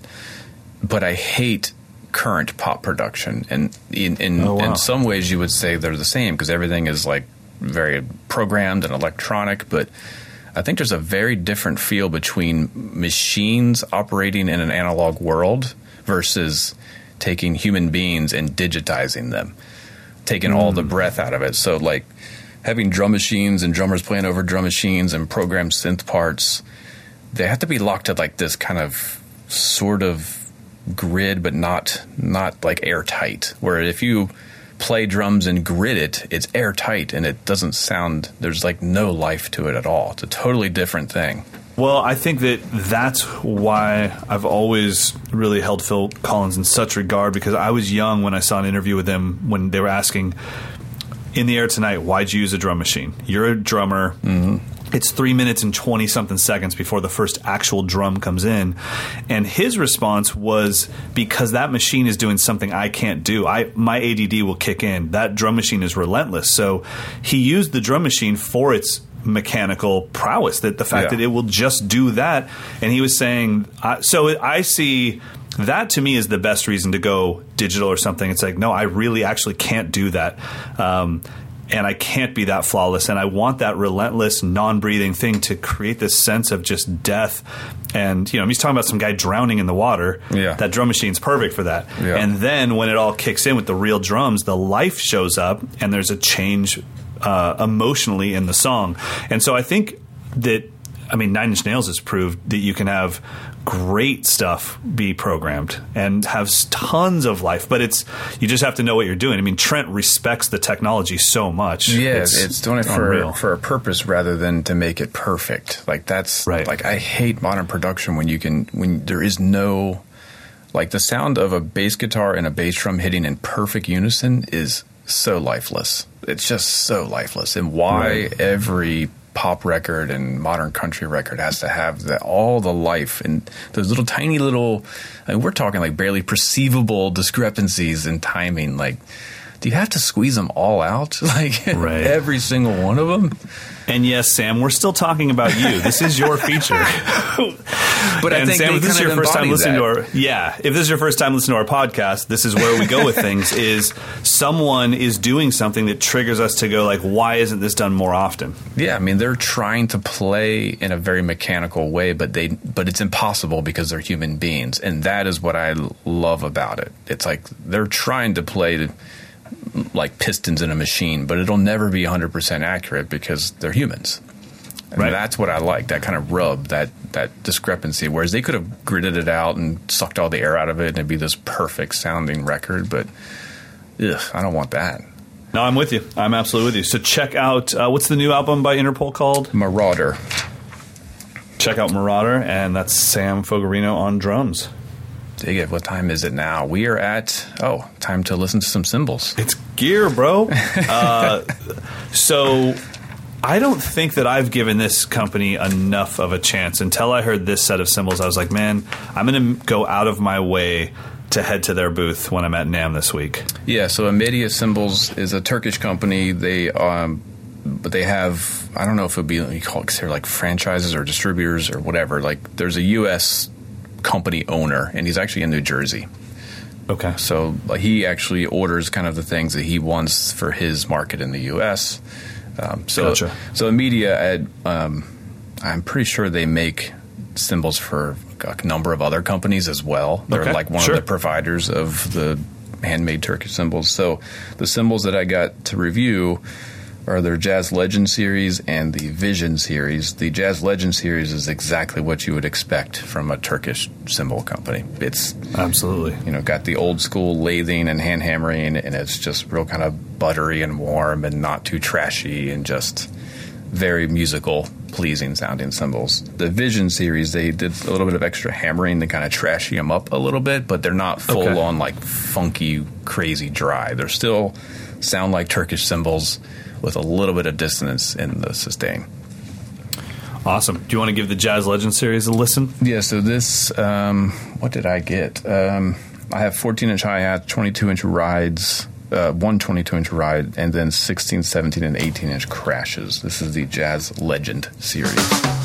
But I hate current pop production and in in, Oh, wow. in some ways you would say they're the same because everything is like very programmed and electronic but I think there's a very different feel between machines operating in an analog world versus taking human beings and digitizing them taking all the hmm. breath out of it. So like having drum machines and drummers playing over drum machines and programmed synth parts, they have to be locked at like this kind of sort of grid, but not not like airtight. Where if you play drums and grid it, it's airtight and it doesn't sound. There's like no life to it at all. It's a totally different thing. Well, I think that that's why I've always really held Phil Collins in such regard because I was young when I saw an interview with him when they were asking in the air tonight, why'd you use a drum machine? You're a drummer. Mm-hmm. It's three minutes and 20 something seconds before the first actual drum comes in. And his response was because that machine is doing something I can't do. I My ADD will kick in. That drum machine is relentless. So he used the drum machine for its mechanical prowess that the fact yeah. that it will just do that and he was saying uh, so i see that to me is the best reason to go digital or something it's like no i really actually can't do that um, and I can't be that flawless. And I want that relentless, non breathing thing to create this sense of just death. And, you know, he's talking about some guy drowning in the water. Yeah. That drum machine's perfect for that. Yeah. And then when it all kicks in with the real drums, the life shows up and there's a change uh, emotionally in the song. And so I think that I mean, Nine Inch Nails has proved that you can have great stuff be programmed and have tons of life, but it's you just have to know what you're doing. I mean, Trent respects the technology so much. Yeah, it's, it's doing it for for a purpose rather than to make it perfect. Like that's right. Like I hate modern production when you can when there is no like the sound of a bass guitar and a bass drum hitting in perfect unison is so lifeless. It's just so lifeless. And why right. every pop record and modern country record has to have the, all the life and those little tiny little I mean, we're talking like barely perceivable discrepancies in timing. Like do you have to squeeze them all out? Like right. every single one of them and yes, Sam, we're still talking about you. This is your feature. but and I think Sam, if this is your first time listening that. to our yeah, if this is your first time listening to our podcast, this is where we go with things. Is someone is doing something that triggers us to go like, why isn't this done more often? Yeah, I mean they're trying to play in a very mechanical way, but they but it's impossible because they're human beings, and that is what I love about it. It's like they're trying to play like pistons in a machine, but it'll never be 100% accurate because they're humans. And right. that's what I like, that kind of rub, that that discrepancy. Whereas they could have gritted it out and sucked all the air out of it and it'd be this perfect sounding record, but ugh, I don't want that. No, I'm with you. I'm absolutely with you. So check out uh, what's the new album by Interpol called? Marauder. Check out Marauder, and that's Sam Fogarino on drums. Dig it. What time is it now? We are at, oh, time to listen to some cymbals. It's gear, bro. uh, so I don't think that I've given this company enough of a chance. Until I heard this set of cymbals, I was like, man, I'm going to go out of my way to head to their booth when I'm at NAMM this week. Yeah, so Amedia Cymbals is a Turkish company. They, um, but they have, I don't know if it would be, you call it, they're like franchises or distributors or whatever. Like, there's a U.S company owner, and he's actually in New Jersey. Okay. So he actually orders kind of the things that he wants for his market in the U.S. Um, so, gotcha. so Amedia, um, I'm pretty sure they make cymbals for a number of other companies as well. They're okay. like one sure. of the providers of the handmade Turkish cymbals. So the cymbals that I got to review are their Jazz Legend series and the Vision series. The Jazz Legend series is exactly what you would expect from a Turkish cymbal company. It's absolutely you know got the old school lathing and hand hammering, and it's just real kind of buttery and warm and not too trashy and just very musical, pleasing sounding cymbals. The Vision series, they did a little bit of extra hammering to kind of trashy them up a little bit, but they're not full okay. on like funky, crazy dry. They're still sound like Turkish cymbals with a little bit of dissonance in the sustain. Awesome. Do you want to give the Jazz Legend series a listen? Yeah. So this, um, what did I get? Um, I have 14 inch hi hat, 22 inch rides, uh, one 22 inch ride, and then 16, 17, and 18 inch crashes. This is the Jazz Legend series.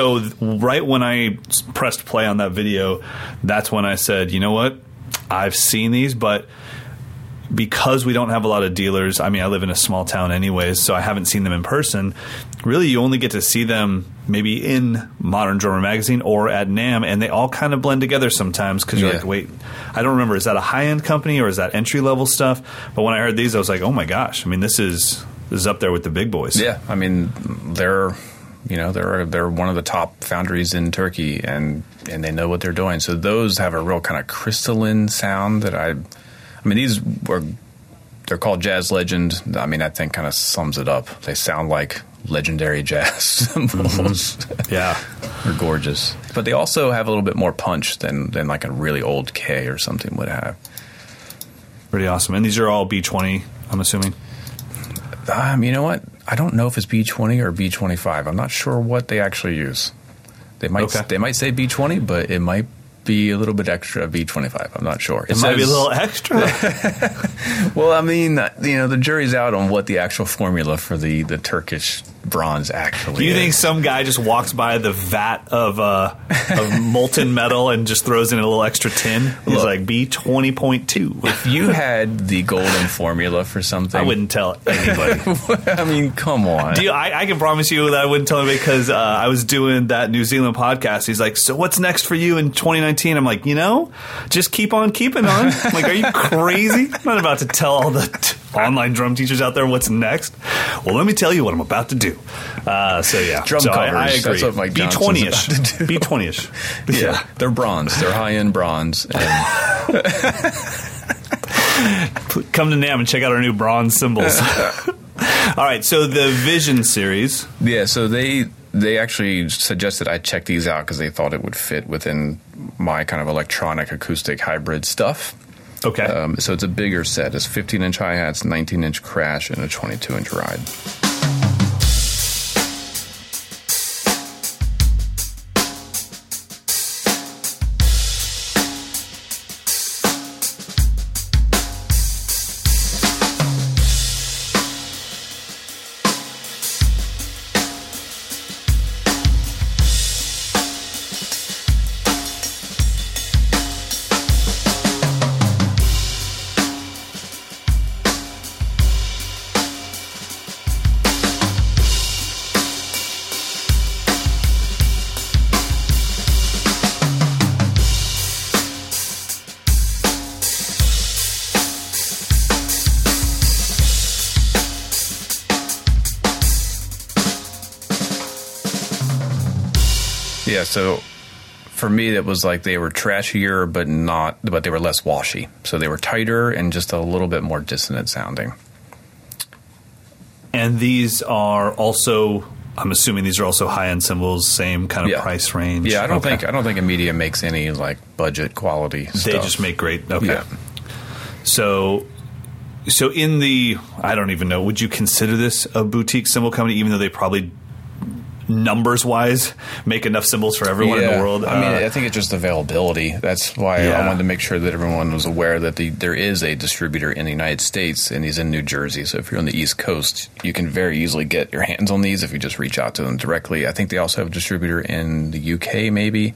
So right when I pressed play on that video, that's when I said, you know what? I've seen these, but because we don't have a lot of dealers, I mean, I live in a small town anyways, so I haven't seen them in person. Really, you only get to see them maybe in Modern Drummer Magazine or at NAMM, and they all kind of blend together sometimes because you're Yeah. like, wait, I don't remember, is that a high end company or is that entry level stuff? But when I heard these, I was like, oh my gosh, I mean, this is this is up there with the big boys. Yeah, I mean they're you know they're they're one of the top foundries in Turkey, and and they know what they're doing. So those have a real kind of crystalline sound that I, I mean these were they're called Jazz Legend. I mean I think kind of sums it up. They sound like legendary jazz cymbals. Yeah. They're gorgeous, but they also have a little bit more punch than than like a really old K or something would have. Pretty awesome. And these are all B20, I'm assuming. Um, you know what? I don't know if it's B twenty or B twenty five. I'm not sure what they actually use. They might Okay. they might say B twenty, but it might be a little bit extra B twenty five. I'm not sure. It might be a little extra. Well, I mean, you know, the jury's out on what the actual formula for the the Turkish bronze actually. Do you is. think some guy just walks by the vat of uh, of molten metal and just throws in a little extra tin? He's Look. like B twenty point two. if you had the golden formula for something? I wouldn't tell anybody. I mean, come on. Do you, I, I can promise you that I wouldn't tell anybody because uh, I was doing that New Zealand podcast. He's like, "So what's next for you in 2019?" I'm like, "You know, just keep on keeping on." I'm like, are you crazy? I'm not about to tell all the t- online drum teachers out there what's next. Well, let me tell you what I'm about to do. Uh, so yeah, Drum so I, I covers. agree. That's Mike B twenty ish. about to do. B twenty ish. yeah, they're bronze. They're high end bronze. And Come to NAMM and check out our new bronze cymbals. All right, so the Vision series. Yeah, so they they actually suggested I check these out because they thought it would fit within my kind of electronic acoustic hybrid stuff. Okay. Um, so it's a bigger set. It's 15 inch hi hats, 19 inch crash, and a 22 inch ride. So for me, it was like they were trashier, but not, but they were less washy. So they were tighter and just a little bit more dissonant sounding. And these are also, I'm assuming these are also high end cymbals, same kind of Yeah. price range. Yeah, I don't Okay. think I don't think Amedia makes any like budget quality. they stuff. just make great. Okay. Yeah. So, so in the, I don't even know. Would you consider this a boutique cymbal company, even though they probably numbers wise make enough cymbals for everyone in the world? I mean, Uh, I think it's just availability. That's why Yeah. I wanted to make sure that everyone was aware that the, there is a distributor in the United States, and he's in New Jersey. So if you're on the East Coast, you can very easily get your hands on these if you just reach out to them directly. I think they also have a distributor in the UK, maybe.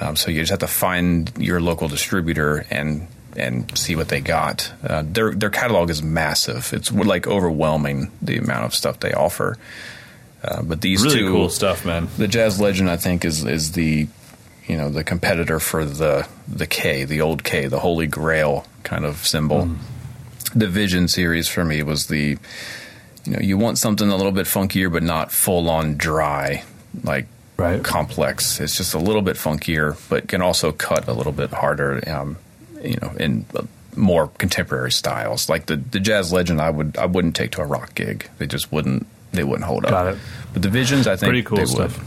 Um, so you just have to find your local distributor and and see what they got. Uh, their their catalog is massive. It's like overwhelming the amount of stuff they offer. Uh, but these really two, cool stuff, man. the Jazz Legend, I think, is is the you know the competitor for the the K, the old K, the Holy Grail kind of cymbal. The Vision series for me was the you know you want something a little bit funkier, but not full on dry like Right. complex. It's just a little bit funkier, but can also cut a little bit harder. Um, you know, in uh, more contemporary styles, like the the Jazz Legend, I would I wouldn't take to a rock gig. They just wouldn't they wouldn't hold up. Got it. But the Visions, I think Pretty cool they stuff. would.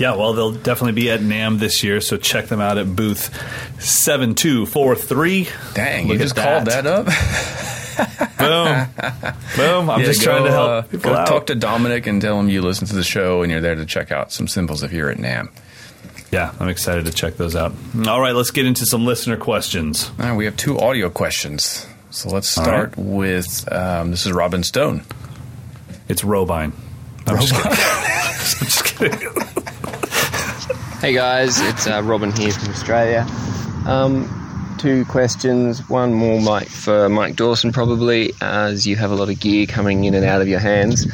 Yeah, well, they'll definitely be at NAMM this year, so check them out at booth 7243. Dang, Look you just called that up. Boom. Boom. I'm Yeah, just go, trying to help uh, people go out. talk to Dominic and tell him you listen to the show and you're there to check out some cymbals if you're at NAMM. yeah, I'm excited to check those out. All right, let's get into some listener questions. All right, we have two audio questions. So let's start with um, this is Robin Stone. It's Robine. I'm just kidding. I'm just kidding. Hey guys, it's uh, Robin here from Australia. Um, two questions. One more, Mike, for Mike Dawson, probably, as you have a lot of gear coming in and out of your hands.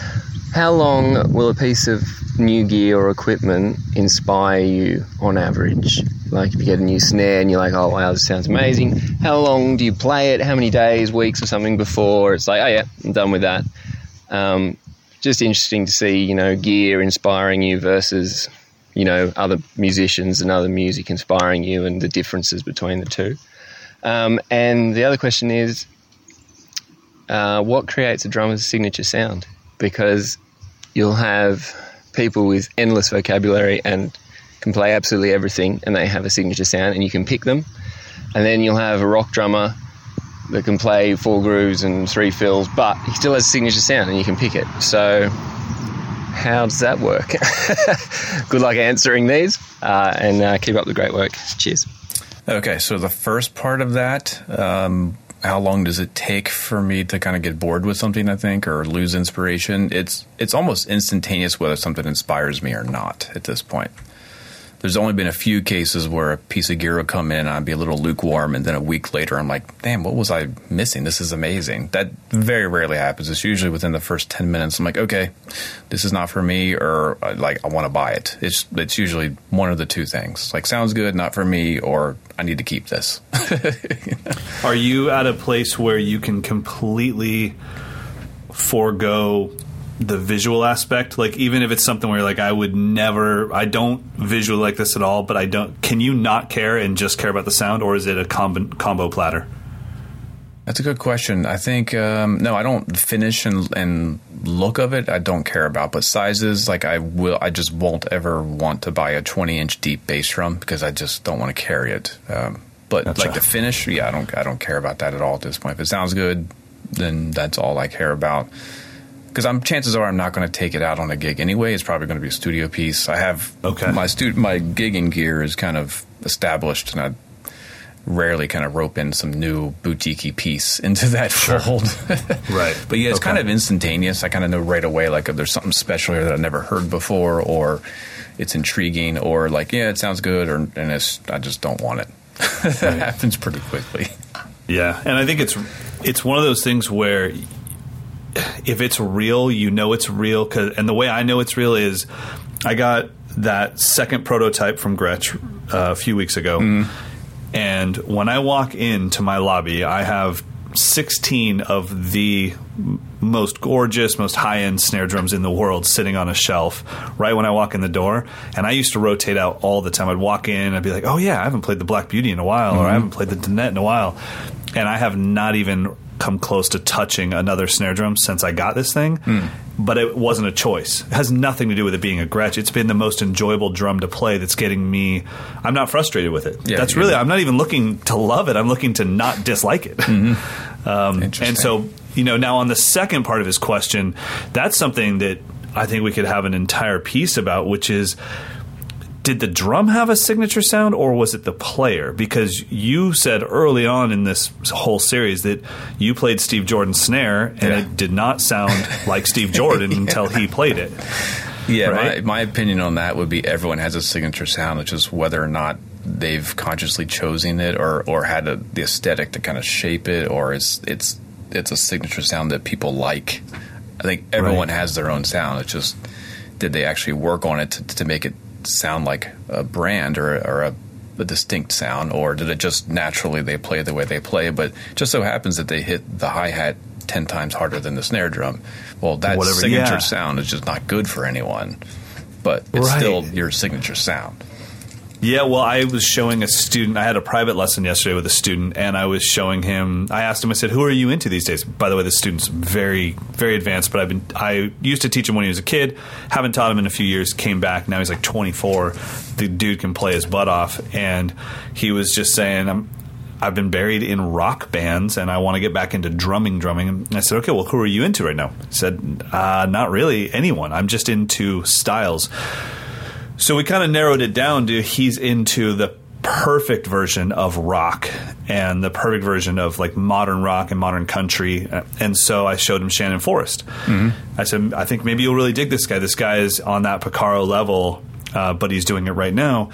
How long will a piece of new gear or equipment inspire you on average? Like if you get a new snare and you're like, oh wow, this sounds amazing. How long do you play it? How many days, weeks, or something before it's like, oh yeah, I'm done with that? Um, just interesting to see, you know, gear inspiring you versus you know, other musicians and other music inspiring you and the differences between the two. Um, and the other question is, uh, what creates a drummer's signature sound? Because you'll have people with endless vocabulary and can play absolutely everything, and they have a signature sound, and you can pick them. And then you'll have a rock drummer that can play four grooves and three fills, but he still has a signature sound, and you can pick it. So how does that work? Good luck answering these uh, and uh, keep up the great work. Cheers. Okay, so the first part of that, um, how long does it take for me to kind of get bored with something? I think, or lose inspiration. It's it's almost instantaneous whether something inspires me or not at this point there's only been a few cases where a piece of gear will come in and I'd be a little lukewarm, and then a week later I'm like, damn, what was I missing? This is amazing. That very rarely happens. It's usually within the first ten minutes. I'm like, okay, this is not for me, or uh, like I want to buy it. It's it's usually one of the two things. Like sounds good, not for me, or I need to keep this. Are you at a place where you can completely forego the visual aspect. Like even if it's something where like i would never i don't visually like this at all but i don't can you not care and just care about the sound or is it a combo, combo platter? That's a good question. I think um, no i don't finish and, and look of it i don't care about but sizes like i will i just won't ever want to buy a 20 inch deep bass drum because i just don't want to carry it. Um, but like the finish yeah i don't i don't care about that at all at this point. If it sounds good then that's all i care about because I'm chances are I'm not going to take it out on a gig anyway. It's probably going to be a studio piece. I have okay. my stu- my gigging gear is kind of established, and I rarely kind of rope in some new boutiquey piece into that sure. fold. right. But yeah, it's okay. kind of instantaneous. I kind of know right away, like if there's something special here that I've never heard before, or it's intriguing, or like yeah, it sounds good, or and it's I just don't want it. that right. happens pretty quickly. Yeah, and I think it's it's one of those things where if it's real, you know it's real. Cause, and the way I know it's real is I got that second prototype from Gretsch uh, a few weeks ago. Mm. And when I walk into my lobby, I have 16 of the most gorgeous, most high end snare drums in the world sitting on a shelf right when I walk in the door. And I used to rotate out all the time. I'd walk in, I'd be like, oh, yeah, I haven't played the Black Beauty in a while, mm-hmm. or I mm-hmm. haven't played the Dunnett in a while. And I have not even come close to touching another snare drum since I got this thing. Mm. But it wasn't a choice. It has nothing to do with it being a Gretsch. It's been the most enjoyable drum to play that's getting me. I'm not frustrated with it. Yeah, that's really, I'm not even looking to love it. I'm looking to not dislike it. Mm-hmm. Um, and so, you know, now on the second part of his question, that's something that I think we could have an entire piece about, which is did the drum have a signature sound or was it the player? Because you said early on in this whole series that you played Steve Jordan's snare and yeah. it did not sound like Steve Jordan yeah. until he played it. Yeah, right? my, my opinion on that would be everyone has a signature sound, which is whether or not they've consciously chosen it or, or had a, the aesthetic to kind of shape it or it's, it's, it's a signature sound that people like. I think everyone right. has their own sound. It's just did they actually work on it to, to make it sound like a brand or, or a, a, distinct sound, or did it just naturally they play the way they play? But just so happens that they hit the hi hat ten times harder than the snare drum. Well, that Whatever, signature yeah. sound is just not good for anyone. But it's right. still your signature sound. Yeah, well, I was showing a student. I had a private lesson yesterday with a student, and I was showing him. I asked him. I said, "Who are you into these days?" By the way, the student's very, very advanced. But I've been. I used to teach him when he was a kid. Haven't taught him in a few years. Came back. Now he's like 24. The dude can play his butt off, and he was just saying, "I'm." I've been buried in rock bands and I want to get back into drumming, drumming. And I said, okay, well, who are you into right now? He said, uh, not really anyone. I'm just into styles. So we kind of narrowed it down to he's into the perfect version of rock and the perfect version of like modern rock and modern country. And so I showed him Shannon Forrest. I said, I think maybe you'll really dig this guy. This guy is on that Porcaro level, uh, but he's doing it right now.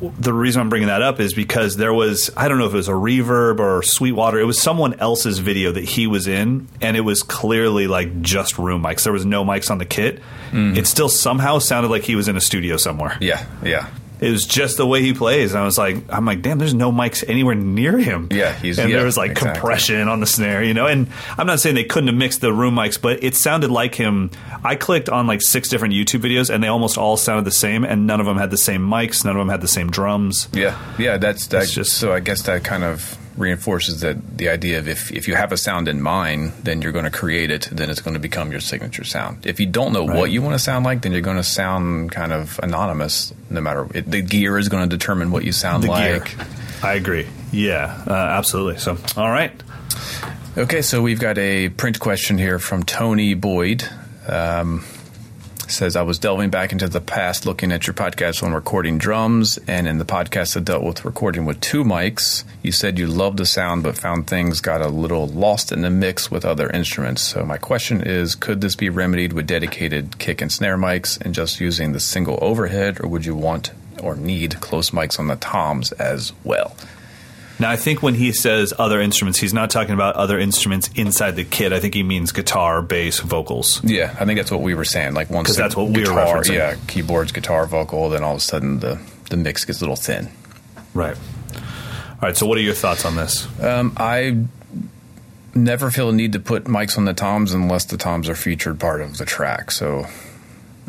The reason I'm bringing that up is because there was, I don't know if it was a reverb or Sweetwater, it was someone else's video that he was in, and it was clearly like just room mics. There was no mics on the kit. Mm. It still somehow sounded like he was in a studio somewhere. Yeah, yeah. It was just the way he plays. And I was like, I'm like, damn, there's no mics anywhere near him. Yeah, he's- and yeah, there was like exactly. compression on the snare, you know. And I'm not saying they couldn't have mixed the room mics, but it sounded like him. I clicked on like six different YouTube videos, and they almost all sounded the same, and none of them had the same mics, none of them had the same drums. Yeah, yeah. That's that. It's just- so I guess that kind of reinforces that the idea of if if you have a sound in mind, then you're going to create it. Then it's going to become your signature sound. If you don't know what you want to sound like, then you're going to sound kind of anonymous. No matter it, the gear is going to determine what you sound The like. gear. I agree. Yeah, uh, absolutely. So, all right. Okay, so we've got a print question here from Tony Boyd. Um, says I was delving back into the past, looking at your podcast on recording drums, and in the podcast that dealt with recording with two mics, you said you loved the sound, but found things got a little lost in the mix with other instruments. So my question is, could this be remedied with dedicated kick and snare mics and just using the single overhead, or would you want or need close mics on the toms as well? Now, I think when he says other instruments, he's not talking about other instruments inside the kit. I think he means guitar, bass, vocals. Yeah, I think that's what we were saying. Like once 'Cause the that's what we were guitar, referencing. yeah, keyboards, guitar, vocal, then all of a sudden the the mix gets a little thin. Right. All right. So, what are your thoughts on this? Um, I never feel a need to put mics on the toms unless the toms are featured part of the track. So,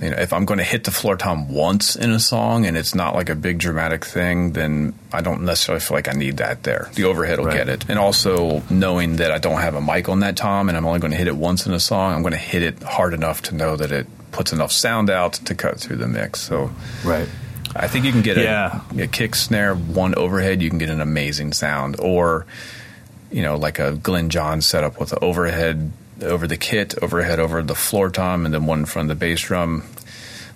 you know, if I'm going to hit the floor tom once in a song and it's not like a big dramatic thing, then I don't necessarily feel like I need that there. The overhead will Right. get it. And also knowing that I don't have a mic on that tom and I'm only going to hit it once in a song, I'm going to hit it hard enough to know that it puts enough sound out to cut through the mix. So, Right. I think you can get Yeah. a, a kick snare, one overhead, you can get an amazing sound. Or, you know, like a Glyn Johns setup with an overhead over the kit, overhead over the floor tom, and then one from the bass drum.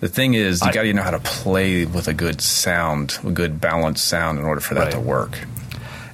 The thing is, you got to know how to play with a good sound, a good balanced sound in order for that Right. to work.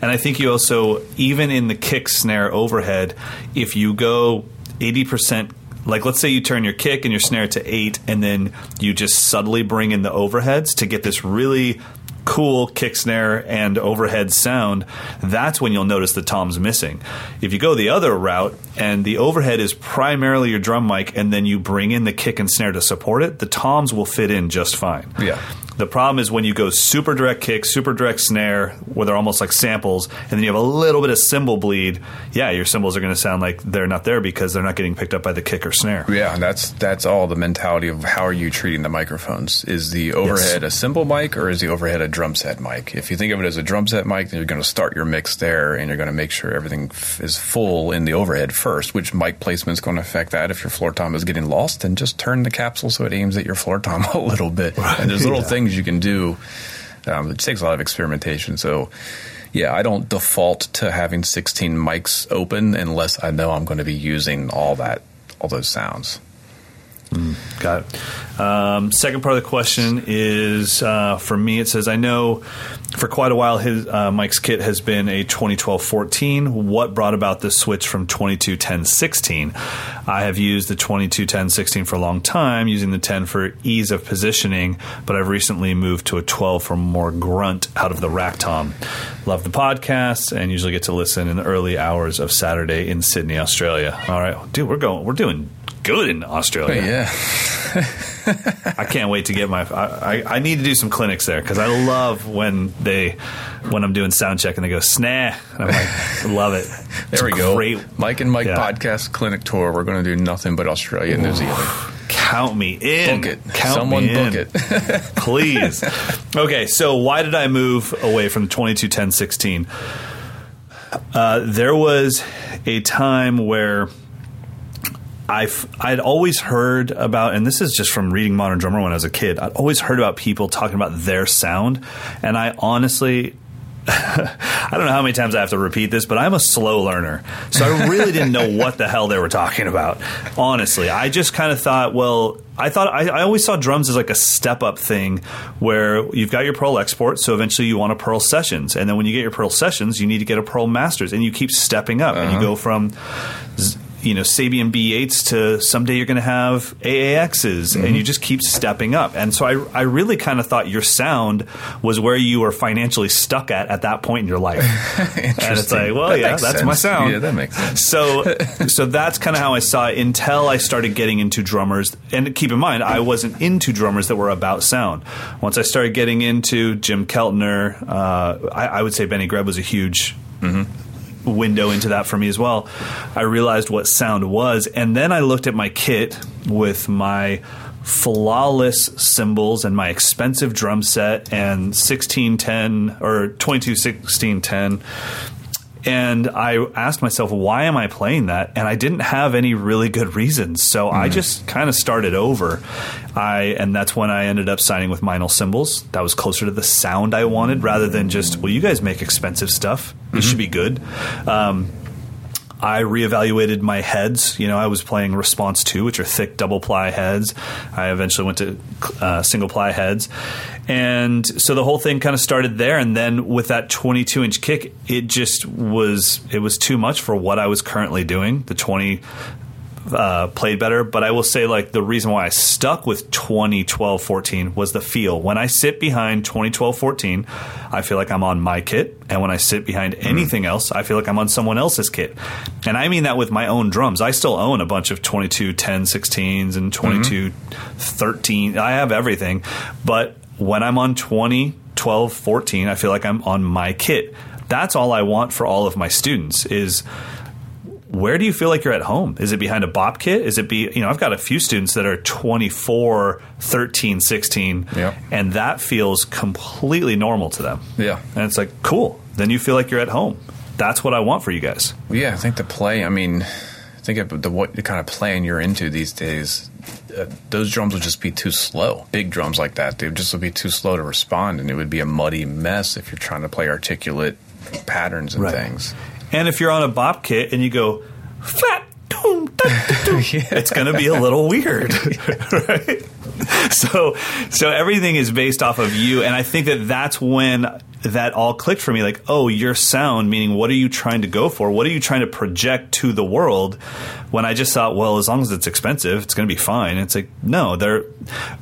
And I think you also, even in the kick snare overhead, if you go 80%, like let's say you turn your kick and your snare to eight, and then you just subtly bring in the overheads to get this really cool kick snare and overhead sound, that's when you'll notice the tom's missing. If you go the other route and the overhead is primarily your drum mic, and then you bring in the kick and snare to support it, the toms will fit in just fine. Yeah. The problem is when you go super direct kick, super direct snare, where they're almost like samples, and then you have a little bit of cymbal bleed. Yeah, your cymbals are going to sound like they're not there because they're not getting picked up by the kick or snare. Yeah, that's that's all the mentality of how are you treating the microphones? Is the overhead a cymbal mic or is the overhead a drum set mic? If you think of it as a drum set mic, then you're going to start your mix there, and you're going to make sure everything f- is full in the overhead first. Which mic placement is going to affect that? If your floor tom is getting lost, then just turn the capsule so it aims at your floor tom a little bit. And there's little Yeah. things you can do. Um, it takes a lot of experimentation. So. Yeah, I don't default to having 16 mics open unless I know I'm going to be using all that, all those sounds. Got it. Um, second part of the question is uh, for me. It says, I know for quite a while his uh, Mike's kit has been a 2012-14. What brought about this switch from 22-10-16? I have used the 22-10-16 for a long time, using the 10 for ease of positioning, but I've recently moved to a 12 for more grunt out of the rack tom. Love the podcast and usually get to listen in the early hours of Saturday in Sydney, Australia. All right, dude, we're going. We're doing good in Australia. Yeah. I can't wait to get my. I, I, I need to do some clinics there because I love when they when I'm doing sound check and they go snare. I'm like, love it. There we It's go. Great. Mike and Mike Yeah. podcast clinic tour. We're going to do nothing but Australia and New Zealand. Count me in. Book it. Count Someone me book in. it. please. Okay, so why did I move away from the 22 10 16? Uh, there was a time where I've, I'd always heard about, and this is just from reading Modern Drummer when I was a kid, I'd always heard about people talking about their sound. And I honestly, I don't know how many times I have to repeat this, but I'm a slow learner. So I really didn't know what the hell they were talking about. Honestly, I just kind of thought, well, I thought I, I, always saw drums as like a step up thing where you've got your Pearl export, so eventually you want a Pearl sessions, and then when you get your Pearl sessions, you need to get a Pearl masters, and you keep stepping up, uh-huh. and you uh-huh. go from you know Sabian B8s to someday you're going to have AAXs, mm-hmm. and you just keep stepping up. And so I, I really kind of thought your sound was where you were financially stuck at at that point in your life. and it's like, well, that yeah, that's sense. my sound. Yeah, that makes sense. So, so that's kind of how I saw it until I started getting into drummers. And keep in mind, I wasn't into drummers that were about sound. Once I started getting into Jim Keltner, uh, I, I, would say Benny Greb was a huge. Mm-hmm window into that for me as well. I realized what sound was, and then I looked at my kit with my flawless cymbals and my expensive drum set and 1610 or 221610 and I asked myself, why am I playing that? And I didn't have any really good reasons. So mm-hmm. I just kind of started over. I and that's when I ended up signing with Meinl Cymbals. That was closer to the sound I wanted rather than just, well, you guys make expensive stuff. It mm-hmm. should be good. Um, I reevaluated my heads. You know, I was playing Response 2, which are thick double ply heads. I eventually went to uh, single ply heads. And so the whole thing kind of started there. And then with that 22 inch kick, it just was, it was too much for what I was currently doing. The 20 uh, played better. But I will say, like, the reason why I stuck with 2012 14 was the feel. When I sit behind 2012 14, I feel like I'm on my kit. And when I sit behind mm-hmm. anything else, I feel like I'm on someone else's kit. And I mean that with my own drums. I still own a bunch of 22 10 16s and 22 mm-hmm. 13. I have everything. But when I'm on 20, 12, 14, I feel like I'm on my kit. That's all I want for all of my students is where do you feel like you're at home? Is it behind a bop kit? Is it be, you know, I've got a few students that are 24, 13, 16, yeah. and that feels completely normal to them. Yeah. And it's like, cool. Then you feel like you're at home. That's what I want for you guys. Yeah, I think the play, I mean, think of the what the kind of playing you're into these days. Uh, those drums would just be too slow. Big drums like that, they would just be too slow to respond, and it would be a muddy mess if you're trying to play articulate patterns and right. things. And if you're on a bop kit and you go flat, doom, da, da, doom, yeah. it's going to be a little weird, right? So, so everything is based off of you, and I think that that's when that all clicked for me. Like, oh, your sound, meaning what are you trying to go for? What are you trying to project to the world? When I just thought, well, as long as it's expensive, it's going to be fine. It's like, no, there.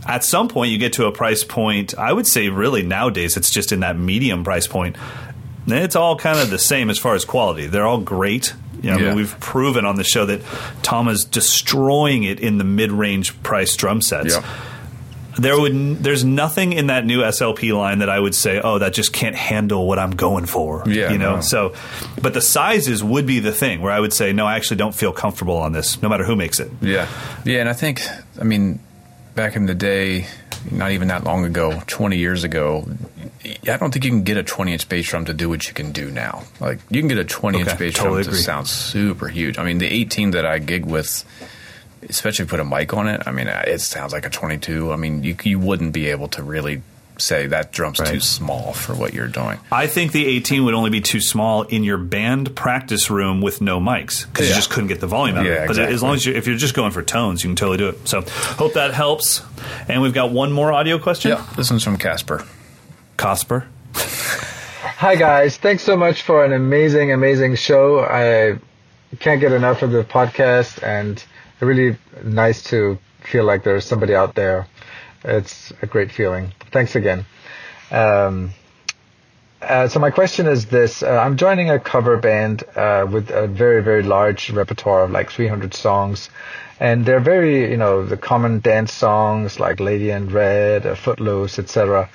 At some point, you get to a price point. I would say, really, nowadays, it's just in that medium price point it's all kind of the same as far as quality. They're all great. You know, yeah. I mean, we've proven on the show that Tama is destroying it in the mid-range price drum sets. Yeah. There would there's nothing in that new SLP line that I would say, oh, that just can't handle what I'm going for. Yeah, you know. No. So, but the sizes would be the thing where I would say, no, I actually don't feel comfortable on this, no matter who makes it. Yeah, yeah, and I think, I mean, back in the day, not even that long ago, 20 years ago, I don't think you can get a 20 inch bass drum to do what you can do now. Like you can get a 20 inch bass totally drum agree. to sound super huge. I mean, the 18 that I gig with, especially if you put a mic on it, I mean, it sounds like a 22. I mean, you you wouldn't be able to really say that drum's right. too small for what you're doing. I think the 18 would only be too small in your band practice room with no mics because yeah. you just couldn't get the volume out yeah, of it. But exactly. as long as you if you're just going for tones, you can totally do it. So hope that helps. And we've got one more audio question. Yeah, this one's from Casper. Casper. Hi guys, thanks so much for an amazing, amazing show. I can't get enough of the podcast, and really nice to feel like there's somebody out there. It's a great feeling. Thanks again. Um, uh, so my question is this: uh, I'm joining a cover band uh, with a very, very large repertoire of like 300 songs, and they're very, you know, the common dance songs like "Lady in Red," "Footloose," etc.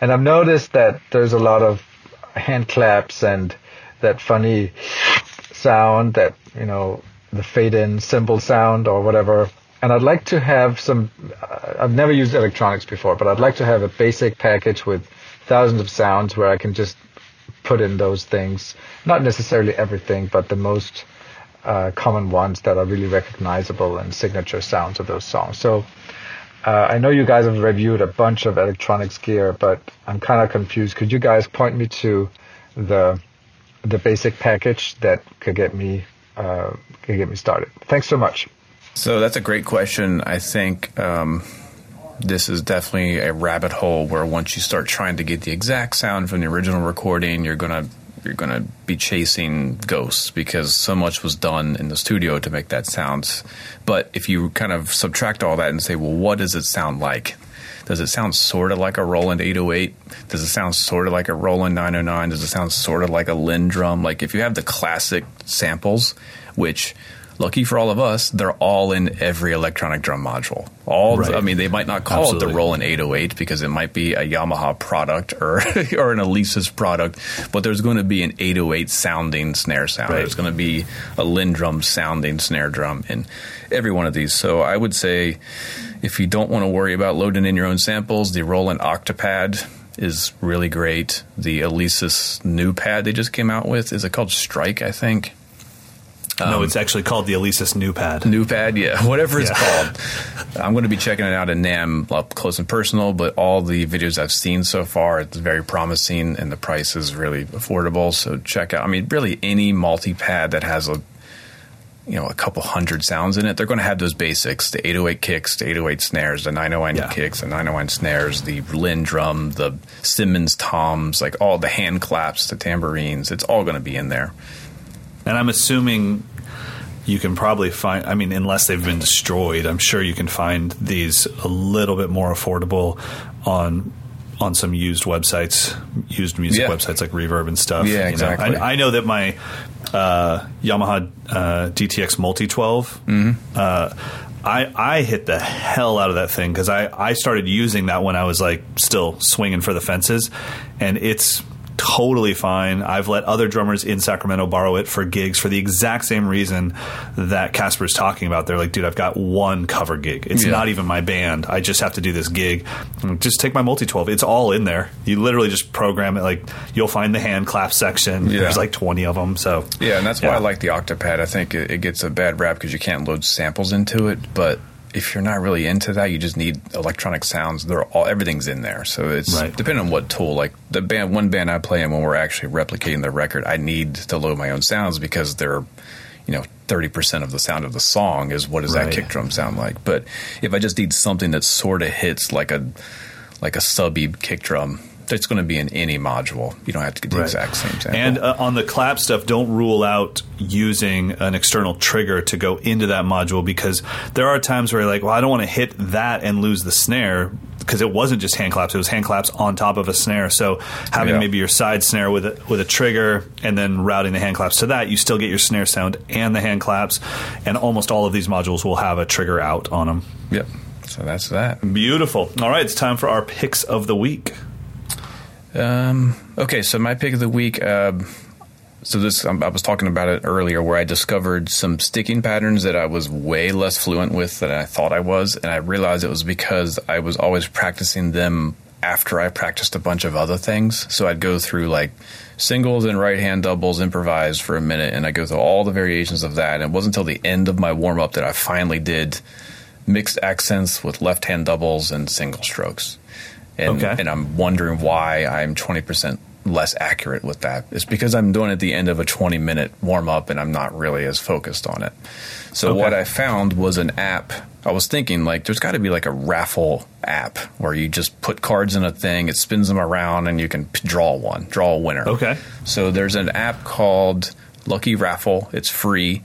And I've noticed that there's a lot of hand claps and that funny sound that, you know, the fade in cymbal sound or whatever. And I'd like to have some, uh, I've never used electronics before, but I'd like to have a basic package with thousands of sounds where I can just put in those things. Not necessarily everything, but the most uh, common ones that are really recognizable and signature sounds of those songs. So uh, I know you guys have reviewed a bunch of electronics gear, but I'm kind of confused. Could you guys point me to the the basic package that could get me uh, could get me started? Thanks so much. So that's a great question. I think um, this is definitely a rabbit hole where once you start trying to get the exact sound from the original recording, you're gonna you're gonna be chasing ghosts because so much was done in the studio to make that sound. But if you kind of subtract all that and say, well, what does it sound like? Does it sound sort of like a Roland 808? Does it sound sort of like a Roland 909? Does it sound sort of like a LinnDrum? Like if you have the classic samples, which lucky for all of us, they're all in every electronic drum module. All, Right. I mean, they might not call it the Roland 808 because it might be a Yamaha product or or an Alesis product, but there's going to be an 808 sounding snare sound. Right. There's going to be a LinnDrum sounding snare drum in every one of these. So I would say, if you don't want to worry about loading in your own samples, the Roland Octopad is really great. The Alesis new pad they just came out with is it called Strike? I think. No, um, it's actually called the Alesis New Pad. New pad, yeah, whatever it's Yeah. called. I'm going to be checking it out in NAMM up close and personal, but all the videos I've seen so far, it's very promising and the price is really affordable. So check out, I mean, really any multi pad that has a, you know, a couple hundred sounds in it, they're going to have those basics the 808 kicks, the 808 snares, the 909 Yeah. kicks, the 909 snares, the LinnDrum, the Simmons toms, like all the hand claps, the tambourines. It's all going to be in there. And I'm assuming you can probably find, I mean, unless they've been destroyed, I'm sure you can find these a little bit more affordable on on some used websites, used music Yeah. websites like Reverb and stuff. Yeah, you know. exactly. I, I know that my uh, Yamaha uh, DTX Multi 12. Uh, I, I hit the hell out of that thing because I, I started using that when I was like still swinging for the fences, and it's totally fine. I've let other drummers in Sacramento borrow it for gigs for the exact same reason that Casper's talking about. They're like, dude, I've got one cover gig. It's Yeah. not even my band. I just have to do this gig. Like, Just take my multi 12. It's all in there. You literally just program it. Like, you'll find the hand clap section. Yeah. There's like 20 of them. So, Yeah, and that's why I like the Octopad. I think it, it gets a bad rap because you can't load samples into it. But if you're not really into that, you just need electronic sounds. They're all everything's in there. So it's Right. depending on what tool. Like the band, one band I play in when we're actually replicating the record, I need to load my own sounds because they're, you know, thirty percent of the sound of the song is what does Right. that kick drum sound like. But if I just need something that sort of hits like a like a subby kick drum. It's going to be in any module. You don't have to get the Right. exact same sample. And uh, on the clap stuff, don't rule out using an external trigger to go into that module because there are times where you're like, well, I don't want to hit that and lose the snare because it wasn't just hand claps; it was hand claps on top of a snare. So having Yeah. maybe your side snare with a, with a trigger and then routing the hand claps to that, you still get your snare sound and the hand claps. And almost all of these modules will have a trigger out on them. yep. So that's that. Beautiful. All right, it's time for our picks of the week. Um, okay, so my pick of the week. Um, so this um, I was talking about it earlier, where I discovered some sticking patterns that I was way less fluent with than I thought I was, and I realized it was because I was always practicing them after I practiced a bunch of other things. So I'd go through like singles and right hand doubles improvised for a minute, and I go through all the variations of that. And it wasn't until the end of my warm up that I finally did mixed accents with left hand doubles and single strokes. And, Okay. and I'm wondering why I'm 20% less accurate with that. It's because I'm doing it at the end of a 20 minute warm up and I'm not really as focused on it. So Okay. what I found was an app. I was thinking like there's got to be like a raffle app where you just put cards in a thing, it spins them around and you can p- draw one, draw a winner. Okay. So there's an app called Lucky Raffle. It's free.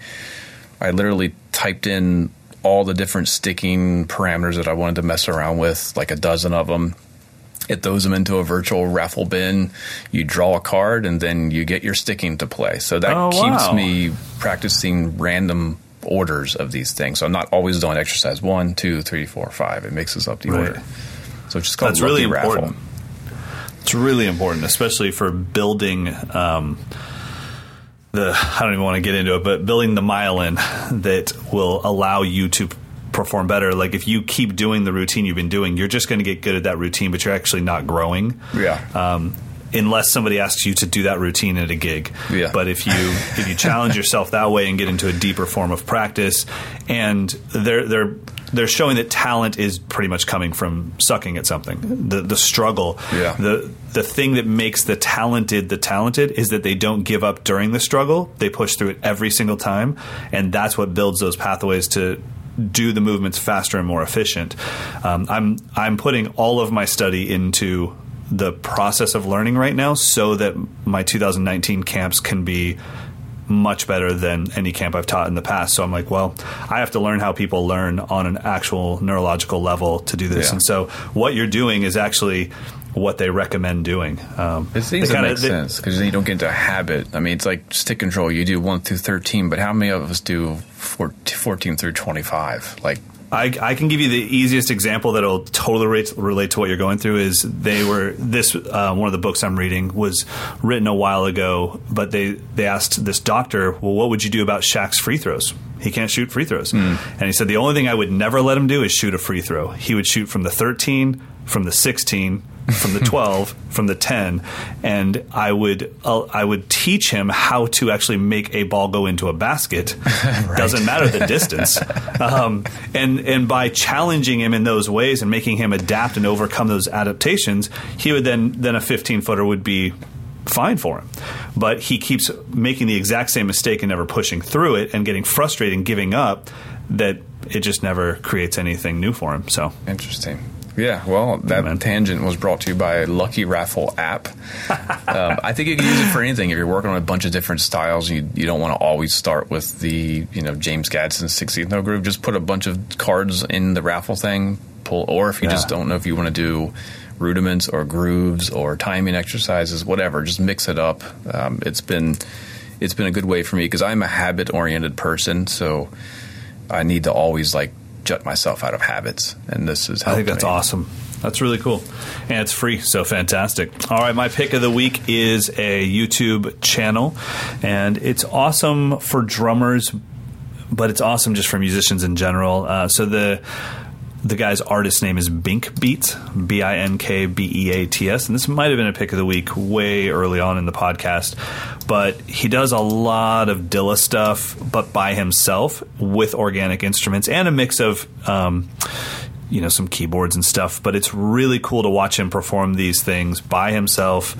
I literally typed in all the different sticking parameters that I wanted to mess around with, like a dozen of them. It throws them into a virtual raffle bin. You draw a card, and then you get your sticking to play. So that Oh, keeps wow. me practicing random orders of these things. So I'm not always doing exercise one, two, three, four, five. It mixes up the Right. order. So it's just called That's really Raffle. important. It's really important, especially for building um, the. I don't even want to get into it, but building the myelin that will allow you to perform better. Like if you keep doing the routine you've been doing, you're just going to get good at that routine, but you're actually not growing. Yeah. Um, unless somebody asks you to do that routine at a gig. Yeah. But if you if you challenge yourself that way and get into a deeper form of practice, and they're they're they're showing that talent is pretty much coming from sucking at something. The the struggle. Yeah. The the thing that makes the talented the talented is that they don't give up during the struggle. They push through it every single time, and that's what builds those pathways to do the movements faster and more efficient. Um, I'm I'm putting all of my study into the process of learning right now, so that my 2019 camps can be much better than any camp I've taught in the past. So I'm like, well, I have to learn how people learn on an actual neurological level to do this. Yeah. And so what you're doing is actually what they recommend doing. Um, It seems to make sense because then you don't get into a habit. I mean, it's like stick control. You do one through thirteen, but how many of us do 14, 14 through twenty-five? Like, I, I can give you the easiest example that'll totally relate, relate to what you're going through. Is they were this uh, one of the books I'm reading was written a while ago, but they they asked this doctor, well, what would you do about Shaq's free throws? He can't shoot free throws, and he said the only thing I would never let him do is shoot a free throw. He would shoot from the 13, from the 16, from the 12, from the 10, and I would uh, I would teach him how to actually make a ball go into a basket. Doesn't matter the distance, um, and and by challenging him in those ways and making him adapt and overcome those adaptations, he would then then a 15 footer would be fine for him. But he keeps making the exact same mistake and never pushing through it and getting frustrated and giving up that it just never creates anything new for him. So interesting. Yeah, well, that tangent was brought to you by Lucky Raffle app. um, I think you can use it for anything. If you're working on a bunch of different styles, you you don't want to always start with the you know James Gadson 16th note groove. Just put a bunch of cards in the raffle thing. Pull, or if you Yeah. just don't know if you want to do rudiments or grooves or timing exercises, whatever, just mix it up. Um, it's been it's been a good way for me because I'm a habit oriented person, so I need to always like jut myself out of habits, and this is. How I think that's me. awesome. That's really cool. And it's free, so fantastic. All right, my pick of the week is a YouTube channel, and it's awesome for drummers, but it's awesome just for musicians in general. Uh, so the the guy's artist name is Bink Beats, B I N K B E A T S, and this might have been a pick of the week way early on in the podcast. But he does a lot of Dilla stuff, but by himself with organic instruments and a mix of. Um, you know some keyboards and stuff but it's really cool to watch him perform these things by himself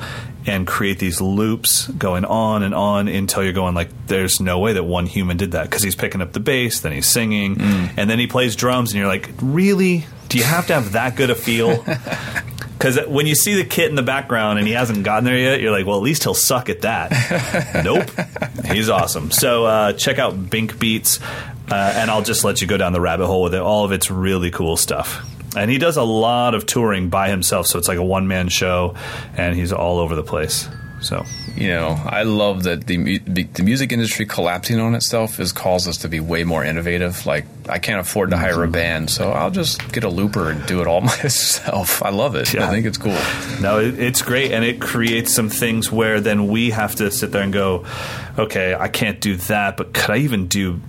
and create these loops going on and on until you're going like there's no way that one human did that because he's picking up the bass then he's singing and then he plays drums and you're like really do you have to have that good a feel because when you see the kit in the background and he hasn't gotten there yet, you're like, well, at least he'll suck at that. nope. He's awesome. So uh, check out Bink Beats, uh, and I'll just let you go down the rabbit hole with it. All of it's really cool stuff. And he does a lot of touring by himself, so it's like a one man show, and he's all over the place. So You know, I love that the the music industry collapsing on itself has caused us to be way more innovative. Like, I can't afford to hire a band, so I'll just get a looper and do it all myself. I love it. Yeah. I think it's cool. No, it, it's great, and it creates some things where then we have to sit there and go, okay, I can't do that, but could I even do?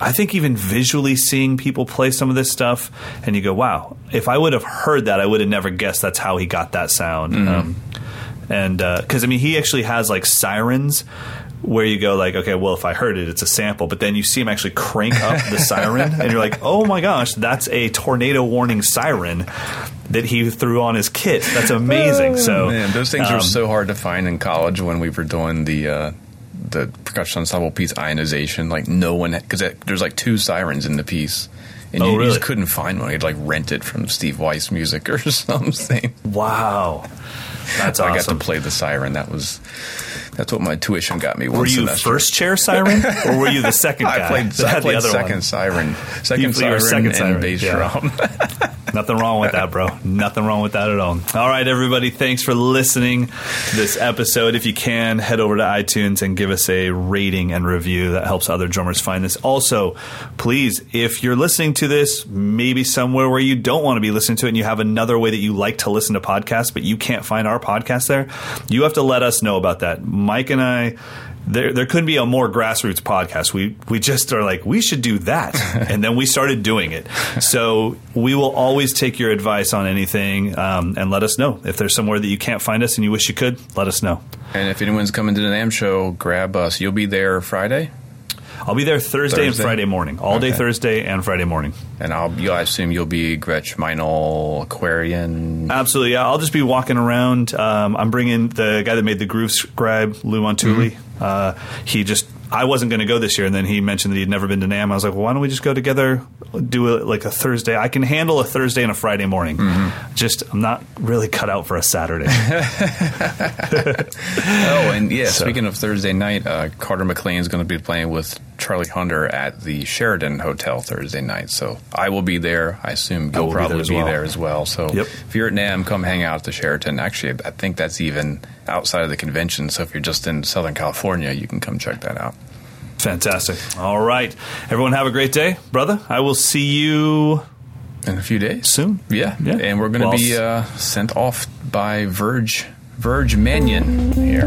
I think even visually seeing people play some of this stuff, and you go, wow, if I would have heard that, I would have never guessed that's how he got that sound. Um, and because I mean, he actually has like sirens. Where you go like okay well if I heard it it's a sample but then you see him actually crank up the siren and you're like oh my gosh that's a tornado warning siren that he threw on his kit that's amazing so Oh, Man, those things um, were so hard to find in college when we were doing the uh, the percussion ensemble piece ionization. Like no one because there's like two sirens in the piece. And Oh, you, you just couldn't find one. You'd like rent it from Steve Weiss Music or something. Wow, that's I got to play the siren. That was that's what my tuition got me. Were you semester. first chair siren or were you the second guy? I played, I played the other second one? siren, second You- siren, second and siren, bass yeah. drum. Nothing wrong with that, bro. Nothing wrong with that at all. All right, everybody. Thanks for listening to this episode. If you can, head over to iTunes and give us a rating and review. That helps other drummers find this. Also, please, if you're listening to this, maybe somewhere where you don't want to be listening to it and you have another way that you like to listen to podcasts, but you can't find our podcast there, you have to let us know about that. Mike and I there there couldn't be a more grassroots podcast. We we just are like we should do that, and then we started doing it. So we will always take your advice on anything, um, and let us know if there's somewhere that you can't find us and you wish you could. Let us know. and if anyone's coming to the NAMM show, grab us. You'll be there Friday, I'll be there Thursday, and Friday morning, all day Thursday and Friday morning. and I'll. You, I assume you'll be Gretsch Meinl Aquarian. Absolutely, yeah. I'll just be walking around. Um, I'm bringing the guy that made the Groove Scribe, Lou Montulli. Uh, he just I wasn't going to go this year, and then he mentioned that he'd never been to NAMM. I was like, well, why don't we just go together, do a, like a Thursday? I can handle a Thursday and a Friday morning. Mm-hmm. Just I'm not really cut out for a Saturday. Oh, and yeah, speaking of Thursday night, uh, Carter McLean is going to be playing with Charlie Hunter at the Sheraton Hotel Thursday night. So I will be there. I assume I will you'll be there probably as be well. there as well. So Yep. if you're at NAMM, come hang out at the Sheraton. Actually, I think that's even outside of the convention. So if you're just in Southern California, you can come check that out. Fantastic. All right, everyone, have a great day, brother. I will see you In a few days. soon. Yeah, Yeah. and we're going to Well, be uh, sent off by Verge Verge Mannion here.